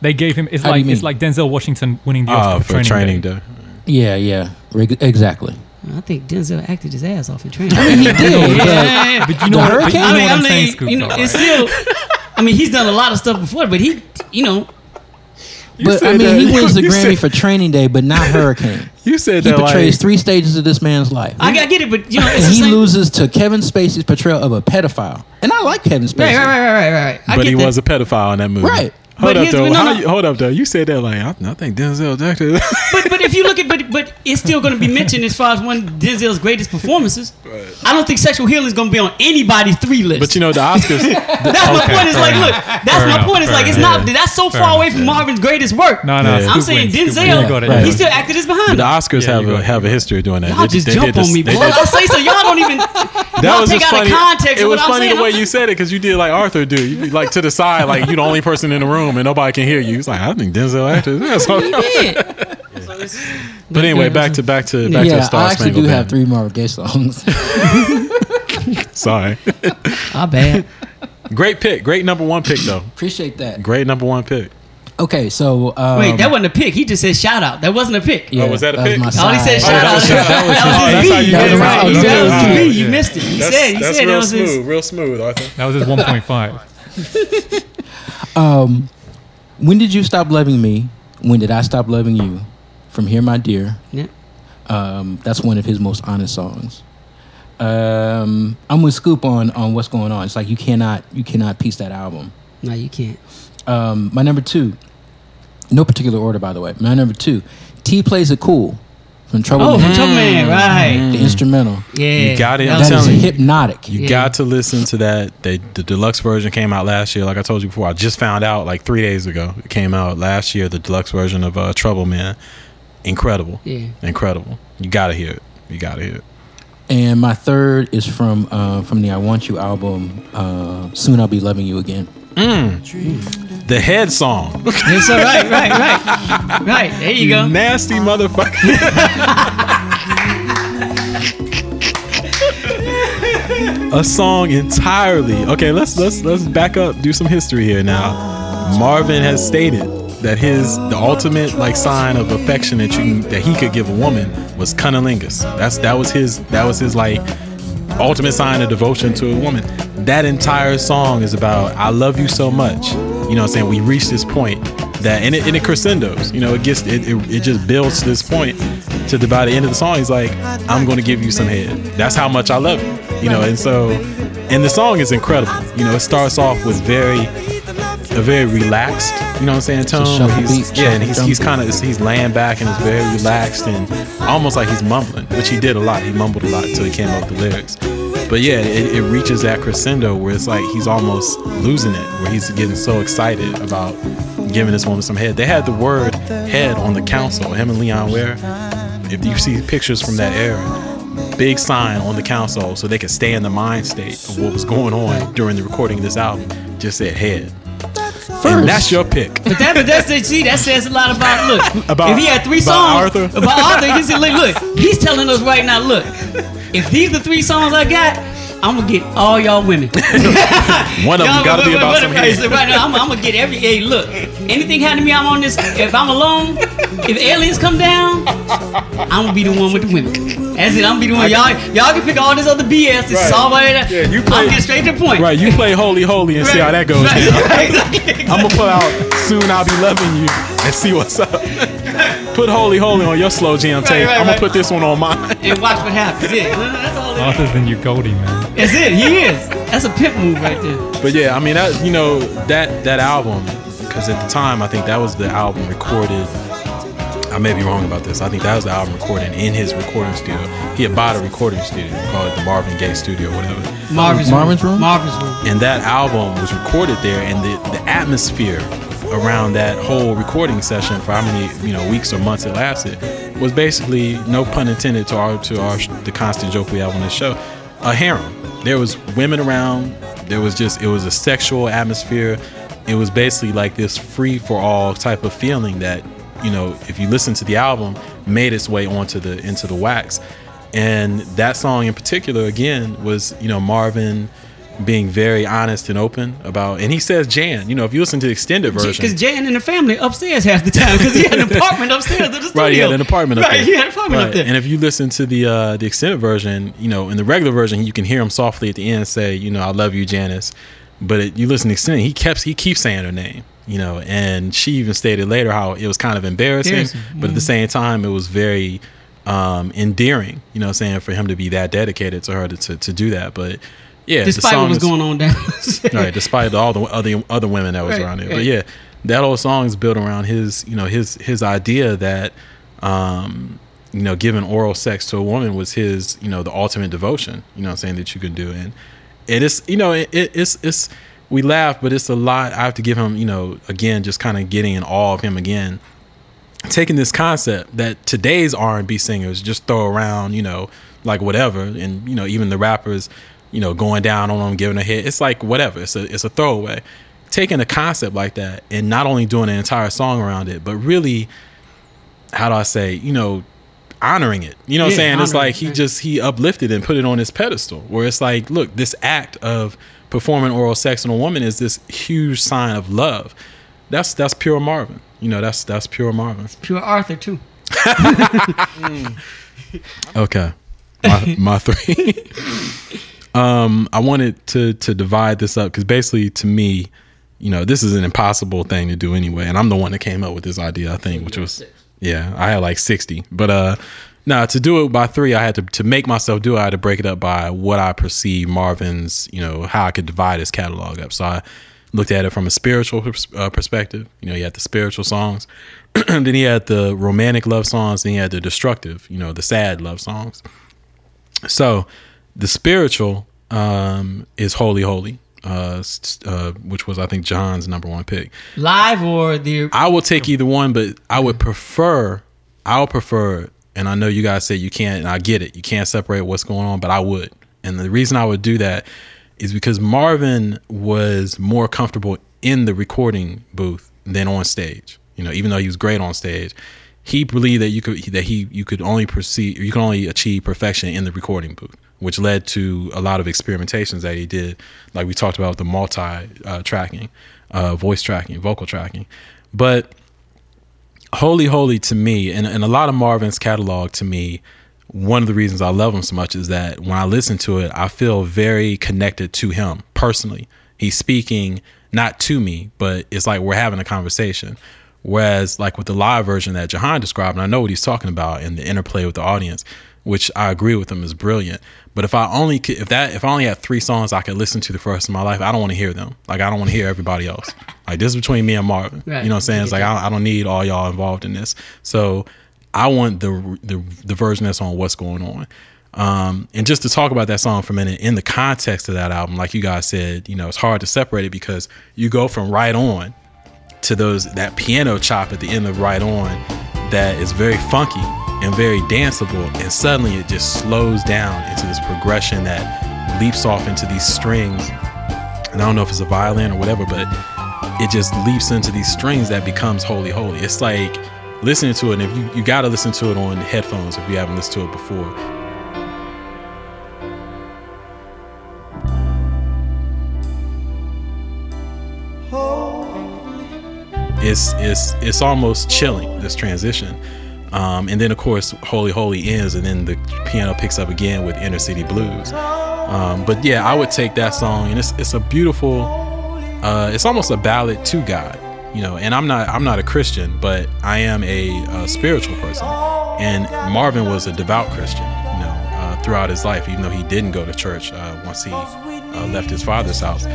They gave him. It's How do you like it's mean? like Denzel Washington winning the Oh, Oscar for training Day. day. Yeah, yeah. Reg- exactly. I think Denzel acted his ass off in training. I mean, he did. *laughs* but Yeah. But you know, The what, but you know I mean, what I I'm saying, mean, Scoop. you know, though, it's right? still. I mean, he's done a lot of stuff before, but he, you know, But I said mean, he that- wins *laughs* the you Grammy said- for Training Day, but not Hurricane. *laughs* You said He that portrays like three stages of this man's life. I, I get it, but you know, it's and he same. loses to Kevin Spacey's portrayal of a pedophile. And I like Kevin Spacey. Right, right, right, right, right, right. I but get he that. was a pedophile in that movie. Right. Hold But up though. no, no. you- hold up though. You said that like I, I think Denzel Jackson. *laughs* But but if you look at but but it's still going to be mentioned as far as one of Denzel's greatest performances. I don't think sexual healing is going to be on anybody's three list. but you know the Oscars. *laughs* that's my point. It's fair like, enough. look, that's Fair my enough, point. It's fair like it's enough. not that's so Fair far away from yeah. Marvin's greatest work. No, no. Yeah. I'm saying wins, Denzel. wins. You He still acted his behind. the. Oscars Yeah, have a have a history of doing that. Y'all They- just they jump did on me, they boy. I say so. Y'all don't even. *laughs* That was take just out funny. context. It was funny the way you said it because you did like Arthur do. You like to the side, like you the only person in the room and nobody can hear you. It's like I think Denzel acted. *laughs* That's all. He did. *laughs* But anyway, back to back to back to yeah, the Star I actually Spangled do have Banner. three Marvin Gaye songs. *laughs* Sorry. Ah, bad. Great pick. Great number one pick though. Appreciate that. Great number one pick. Okay, so um, Wait, that wasn't a pick. He just said shout out. That wasn't a pick. yeah, Oh, was that a pick? my Oh, he said shout that out. was his- that was his- That was how his you B. it. That was Oh, his that was B. good. You missed it. He said. He that's said real that was his. smooth. Real smooth, Arthur. That was his 1.5. Um, when did you stop loving me? When did I stop loving you? From here, my dear. Yeah. Um, that's one of his most honest songs. Um, I'm with Scoop on on what's going on. It's like you cannot you cannot piece that album. No, you can't. Um, my number two, no particular order by the way. My number two, T plays it cool from Trouble Oh, Man, from Trouble Man, right? the instrumental. Yeah. You got it. I'm was- That is telling you. hypnotic. You Yeah. got to listen to that. They, the deluxe version came out last year. Like I told you before, I just found out like three days ago. It came out last year. The deluxe version of uh, Trouble Man, incredible, Yeah. incredible. You got to hear it. You got to hear it. And my third is from uh, from the I Want You album. Uh, Soon I'll be loving you again. Mm. The head song, Yes, sir. Right, right, right. Right. There you go. nasty motherfucker. A song entirely. Okay, let's let's let's back up. Do some history here now. Marvin has stated that his the ultimate like sign of affection that you that he could give a woman was cunnilingus. That's that was his that was his like ultimate sign of devotion to a woman. That entire song is about I love you so much. You know what I'm saying? We reached this point that and it, and it crescendos. You know, it gets it, it, it just builds to this point to the by the end of the song he's like, I'm gonna give you some head. That's how much I love you. You know, and so and the song is incredible. You know, it starts off with very a very relaxed, you know what I'm saying, tone. he's, beat, yeah, and he's he's kind of he's laying back and is very relaxed and almost like he's mumbling, which he did a lot. He mumbled a lot until he came up with the lyrics. But yeah, it, it reaches that crescendo where it's like he's almost losing it, where he's getting so excited about giving this woman some head. They had the word head on the council, him and Leon Ware. If you see pictures from that era, big sign on the console so they could stay in the mind state of what was going on during the recording of this album just said head And that's your pick. But that, but that's see, that says a lot about look. *laughs* About- if he had three about songs Arthur? about Arthur, he said, look, look, he's telling us right now, look, if these are three songs I got, I'm gonna get all y'all women. *laughs* One of them got to be about wait, some wait, right now, I'm, I'm gonna get every. Hey, look, anything happen to me, I'm on this. If I'm alone, if aliens come down, I'm gonna be the one with the women. That's it. I'm gonna be the one. Y'all, y'all can pick all this other BS. This is Right. all right. Yeah, you play- I'm get straight to the point. Right, you play Holy Holy and see how that goes. Right, *laughs* down. right, I'm gonna pull out Soon I'll Be Loving You and see what's up. Put Holy Holy on your slow jam tape. right, I'm gonna put this one on mine. and watch what happens. Yeah, that's all. It is. Arthur's the new Goldie, man. That's it. He is. That's a pimp move right there. But yeah, I mean that you know that that album because at the time I think that was the album recorded. I may be wrong about this. I think that was the album recorded in his recording studio. He had bought a recording studio called the Marvin Gaye Studio, or whatever. Marvin's Marvin's Room? Marvin's room. and that album was recorded there and the, the atmosphere around that whole recording session for how many you know weeks or months it lasted was basically no pun intended to our to our the constant joke we have on this show a harem. There was women around. There was just it was a sexual atmosphere. It was basically like this free for all type of feeling that you know if you listen to the album made its way onto the into the wax. And that song in particular again was you know marvin being very honest and open about and he says jan you know if you listen to the extended version Because Jan and the family upstairs half the time because he had an *laughs* apartment upstairs to the studio. Right, he had an apartment up right, there. he had an apartment Right, up there. And if you listen to the uh, the extended version, you know, in the regular version, you can hear him softly at the end say, you know, I love you, Janice. But it, you listen to extended, he kept he keeps saying her name, you know, and she even stated later how it was kind of embarrassing, Embarrassing, but at the same time, it was very um, endearing, you know, saying for him to be that dedicated to her to to, to do that. But yeah, the Despite song what was is- going on down *laughs* right despite all the other other women that was Right, around there. Right. but yeah that whole song is built around his you know his his idea that um you know giving oral sex to a woman was his you know the ultimate devotion you know what i'm saying that you can do. And it is you know it, it, it's it's we laugh but it's a lot. I have to give him you know again just kind of getting in awe of him again. Taking this concept that today's R&B singers just throw around, you know, like whatever, and you know, even the rappers, you know, going down on them, giving a hit. It's like whatever. It's a it's a throwaway. Taking a concept like that and not only doing an entire song around it, but really, how do I say, you know, honoring it. You know what I'm saying? It's like he right. just he uplifted and put it on his pedestal. Where it's like, look, this act of performing oral sex on a woman is this huge sign of love. That's that's pure Marvin. You know, that's that's pure Marvin. Pure Arthur too. *laughs* Okay. My, my three. *laughs* um, I wanted to to divide this up because basically, to me, you know, this is an impossible thing to do anyway, and I'm the one that came up with this idea. I think, which was yeah, I had like 60, but uh, now to do it by three, I had to to make myself do it. I had to break it up by what I perceive Marvin's, you know, how I could divide his catalog up. So I looked at it from a spiritual uh, perspective. You know, he had the spiritual songs, *clears throat* then he had the romantic love songs, then he had the destructive, you know, the sad love songs. So, the spiritual um, is "Holy Holy," uh, uh, which was I think Jahan's number one pick. Live or the I will take either one, but I would prefer. I'll prefer, and I know you guys say you can't, and I get it. You can't separate what's going on, but I would. And the reason I would do that is because Marvin was more comfortable in the recording booth than on stage. You know, even though he was great on stage, he believed that you could that he you could only proceed you could only achieve perfection in the recording booth, which led to a lot of experimentations that he did, like we talked about the multi uh, tracking, uh, voice tracking, vocal tracking, but Holy Holy to me, and, and a lot of Marvin's catalog to me, one of the reasons I love him so much is that when I listen to it, I feel very connected to him personally. He's speaking not to me, but it's like we're having a conversation. Whereas, like with the live version that Jahan described, and I know what he's talking about and the interplay with the audience, which I agree with him is brilliant. But if I only could, if that if I only had three songs I could listen to the first of my life, I don't want to hear them. Like I don't want to hear everybody else. *laughs* Like this is between me and Marvin. Right. You know what I'm saying? It's like I, I don't need all y'all involved in this. So I want the the, the version that's on what's going on. Um, and just to talk about that song for a minute, in the context of that album, like you guys said, you know, it's hard to separate it because you go from right on to those that piano chop at the end of right on that is very funky and very danceable and suddenly it just slows down into this progression that leaps off into these strings and i don't know if it's a violin or whatever but it just leaps into these strings that becomes holy holy. It's like listening to it, and if you, you gotta listen to it on headphones if you haven't listened to it before. It's it's it's almost chilling this transition. Um, and then of course Holy Holy ends and then the piano picks up again with Inner City Blues. Um, but yeah, I would take that song and it's it's a beautiful uh, it's almost a ballad to God, you know. And I'm not I'm not a Christian, but I am a, uh spiritual person. And Marvin was a devout Christian, you know, uh, throughout his life, even though he didn't go to church uh, once he uh, left his father's house.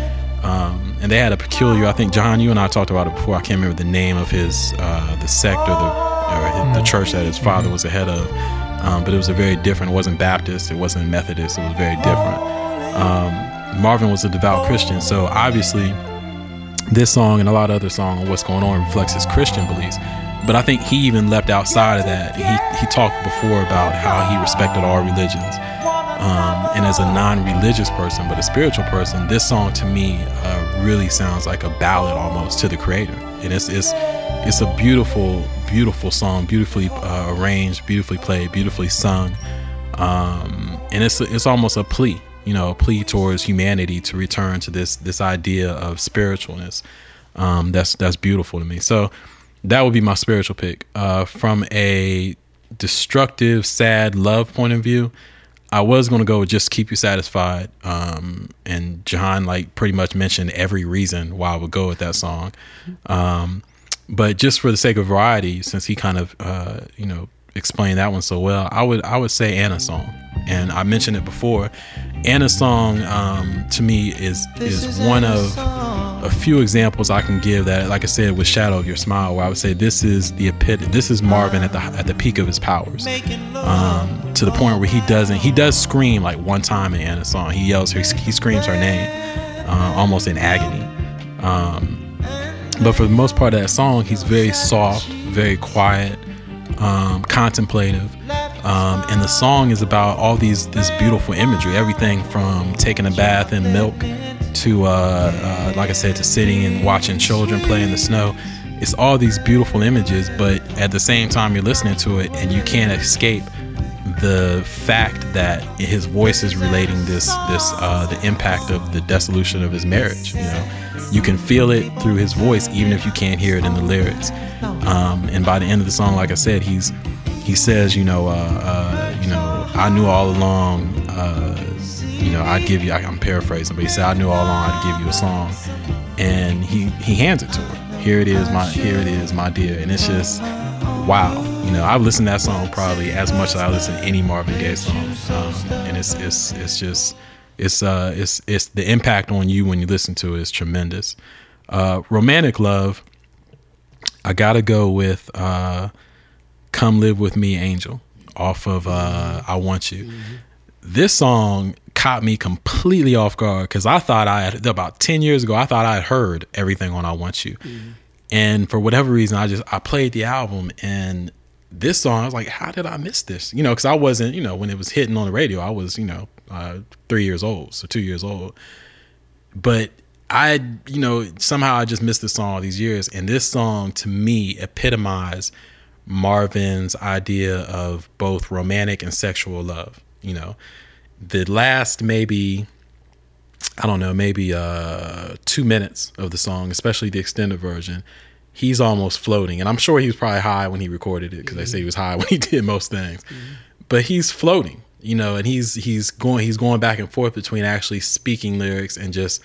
Um, and they had a peculiar. I think Jahan, you and I talked about it before. I can't remember the name of his uh, the sect or the or the church that his father was the head of. Um, but it was a very different. It wasn't Baptist. It wasn't Methodist. It was very different. Um, Marvin was a devout Christian, so obviously this song and a lot of other songs what's going on reflects his christian beliefs but i think he even leapt outside of that he, he talked before about how he respected all religions um, and as a non-religious person but a spiritual person this song to me uh, really sounds like a ballad almost to the creator and it's it's it's a beautiful beautiful song beautifully uh, arranged beautifully played beautifully sung um, and it's it's almost a plea you know, a plea towards humanity to return to this this idea of spiritualness. Um, that's that's beautiful to me. So that would be my spiritual pick. Uh, from a destructive, sad love point of view, I was gonna go with just keep you satisfied. Um, and Jahan like pretty much mentioned every reason why I would go with that song. Um, but just for the sake of variety, since he kind of uh, you know explained that one so well, I would I would say Anna's song. And I mentioned it before. Anna's song um, to me is is one of a few examples I can give that, like I said, with Shadow of Your Smile, where I would say this is the epit- this is Marvin at the at the peak of his powers, um, to the point where he doesn't he does scream like one time in Anna's song. He yells her he screams her name, uh, almost in agony. Um, but for the most part of that song, he's very soft, very quiet, um, contemplative. Um, and the song is about all these this beautiful imagery, everything from taking a bath in milk to, uh, uh, like I said, to sitting and watching children play in the snow. It's all these beautiful images, but at the same time, you're listening to it and you can't escape the fact that his voice is relating this this uh, the impact of the dissolution of his marriage. You know, you can feel it through his voice, even if you can't hear it in the lyrics. Um, and by the end of the song, like I said, he's he says, you know, uh, uh, you know, I knew all along, uh, you know, I'd give you. I'm paraphrasing, but he said, I knew all along I'd give you a song, and he he hands it to her. Here it is, my here it is, my dear, and it's just wow. You know, I've listened to that song probably as much as I listen to any Marvin Gaye song, um, and it's it's it's just it's uh it's it's the impact on you when you listen to it is tremendous. Uh, romantic love, I gotta go with uh, "Come Live with Me, Angel" off of uh, "I Want You." This song caught me completely off guard because I thought I had about ten years ago. I thought I had heard everything on "I Want You," and for whatever reason, I just I played the album and this song. I was like, how did I miss this? You know, because I wasn't. You know, when it was hitting on the radio, I was you know uh, three years old, so two years old. But I, you know, somehow I just missed this song all these years, and this song to me epitomized Marvin's idea of both romantic and sexual love. You know, the last maybe I don't know, maybe uh, two minutes of the song, especially the extended version, he's almost floating. And I'm sure he was probably high when he recorded it because they say he was high *laughs* when he did most things. But he's floating, you know, and he's he's going he's going back and forth between actually speaking lyrics and just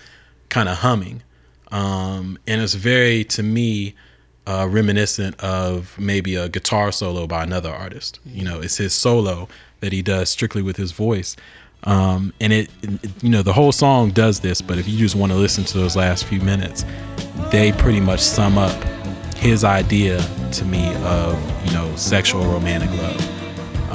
kind of humming. Um, and it's very to me uh, reminiscent of maybe a guitar solo by another artist. You know, it's his solo that he does strictly with his voice. Um, and it, it, you know, the whole song does this, but if you just want to listen to those last few minutes, they pretty much sum up his idea to me of, you know, sexual romantic love.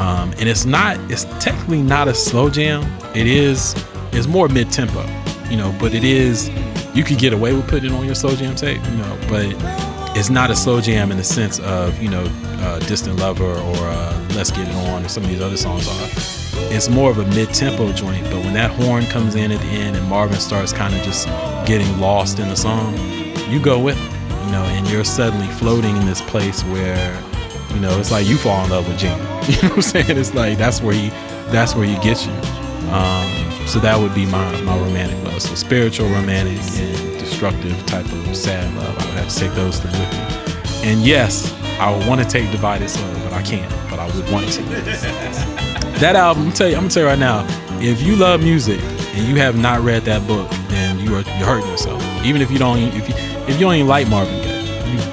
Um, and it's not, it's technically not a slow jam. It is, it's more mid tempo, you know, but it is, you could get away with putting it on your slow jam tape, you know, but it's not a slow jam in the sense of, you know, uh, Distant Lover or uh, Let's Get It On or some of these other songs are it's more of a mid-tempo joint but when that horn comes in at the end and marvin starts kind of just getting lost in the song you go with them, you know, and you're suddenly floating in this place where, you know, it's like you fall in love with Gene. *laughs* You know what I'm saying? It's like that's where he, that's where he gets you. Um, so that would be my my romantic love. So spiritual, romantic, and destructive type of sad love. I would have to take those three with me. And yes, I would want to take Divided Soul, but I can't. But I would want to. *laughs* that album, I'm tell you, I'm gonna tell you right now. If you love music and you have not read that book, then you are you're hurting yourself. Even if you don't, if you if you don't even like Marvin Gaye,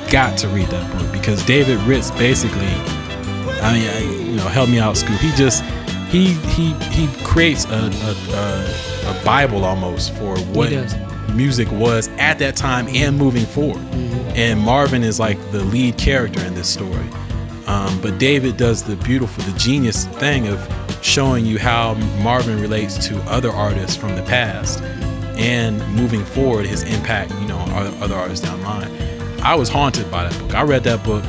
got to read that book because David Ritz basically, I mean, I, you know, help me out, Scoop. He just he he he creates a a, a, a Bible almost for what music was at that time and moving forward. And Marvin is like the lead character in this story. Um, but David does the beautiful, the genius thing of showing you how Marvin relates to other artists from the past and moving forward, his impact, you know, on other- other artists down the line. I was haunted by that book. I read that book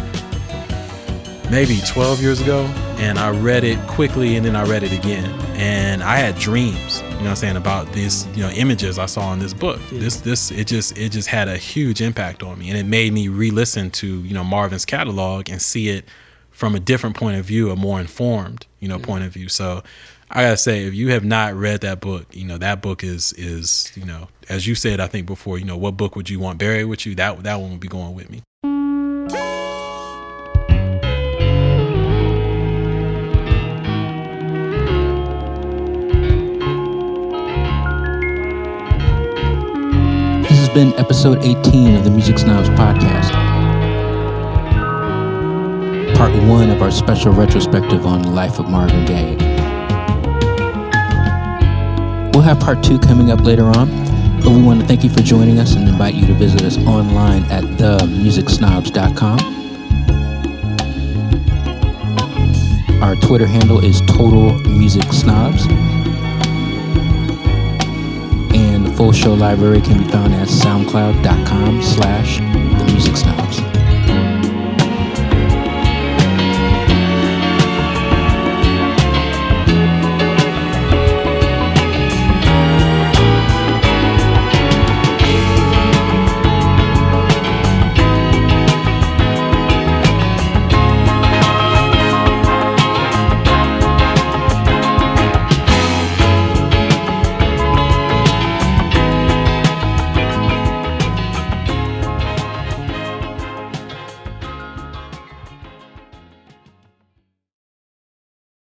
maybe 12 years ago and I read it quickly and then I read it again. And I had dreams, you know what I'm saying, about these, you know, images I saw in this book. This this it just it just had a huge impact on me and it made me re-listen to, you know, Marvin's catalog and see it from a different point of view, a more informed, you know, point of view. So I gotta say, if you have not read that book, you know that book is is you know, as you said, I think before, you know, what book would you want buried with you? That that one would be going with me. This has been episode 18 of the Music Snobs podcast. Part one of our special retrospective on the life of Marvin Gaye. We'll have part two coming up later on, but we want to thank you for joining us and invite you to visit us online at themusicsnobs.com. Our Twitter handle is Total Music Snobs. And the full show library can be found at soundcloud.com slash the music snobs.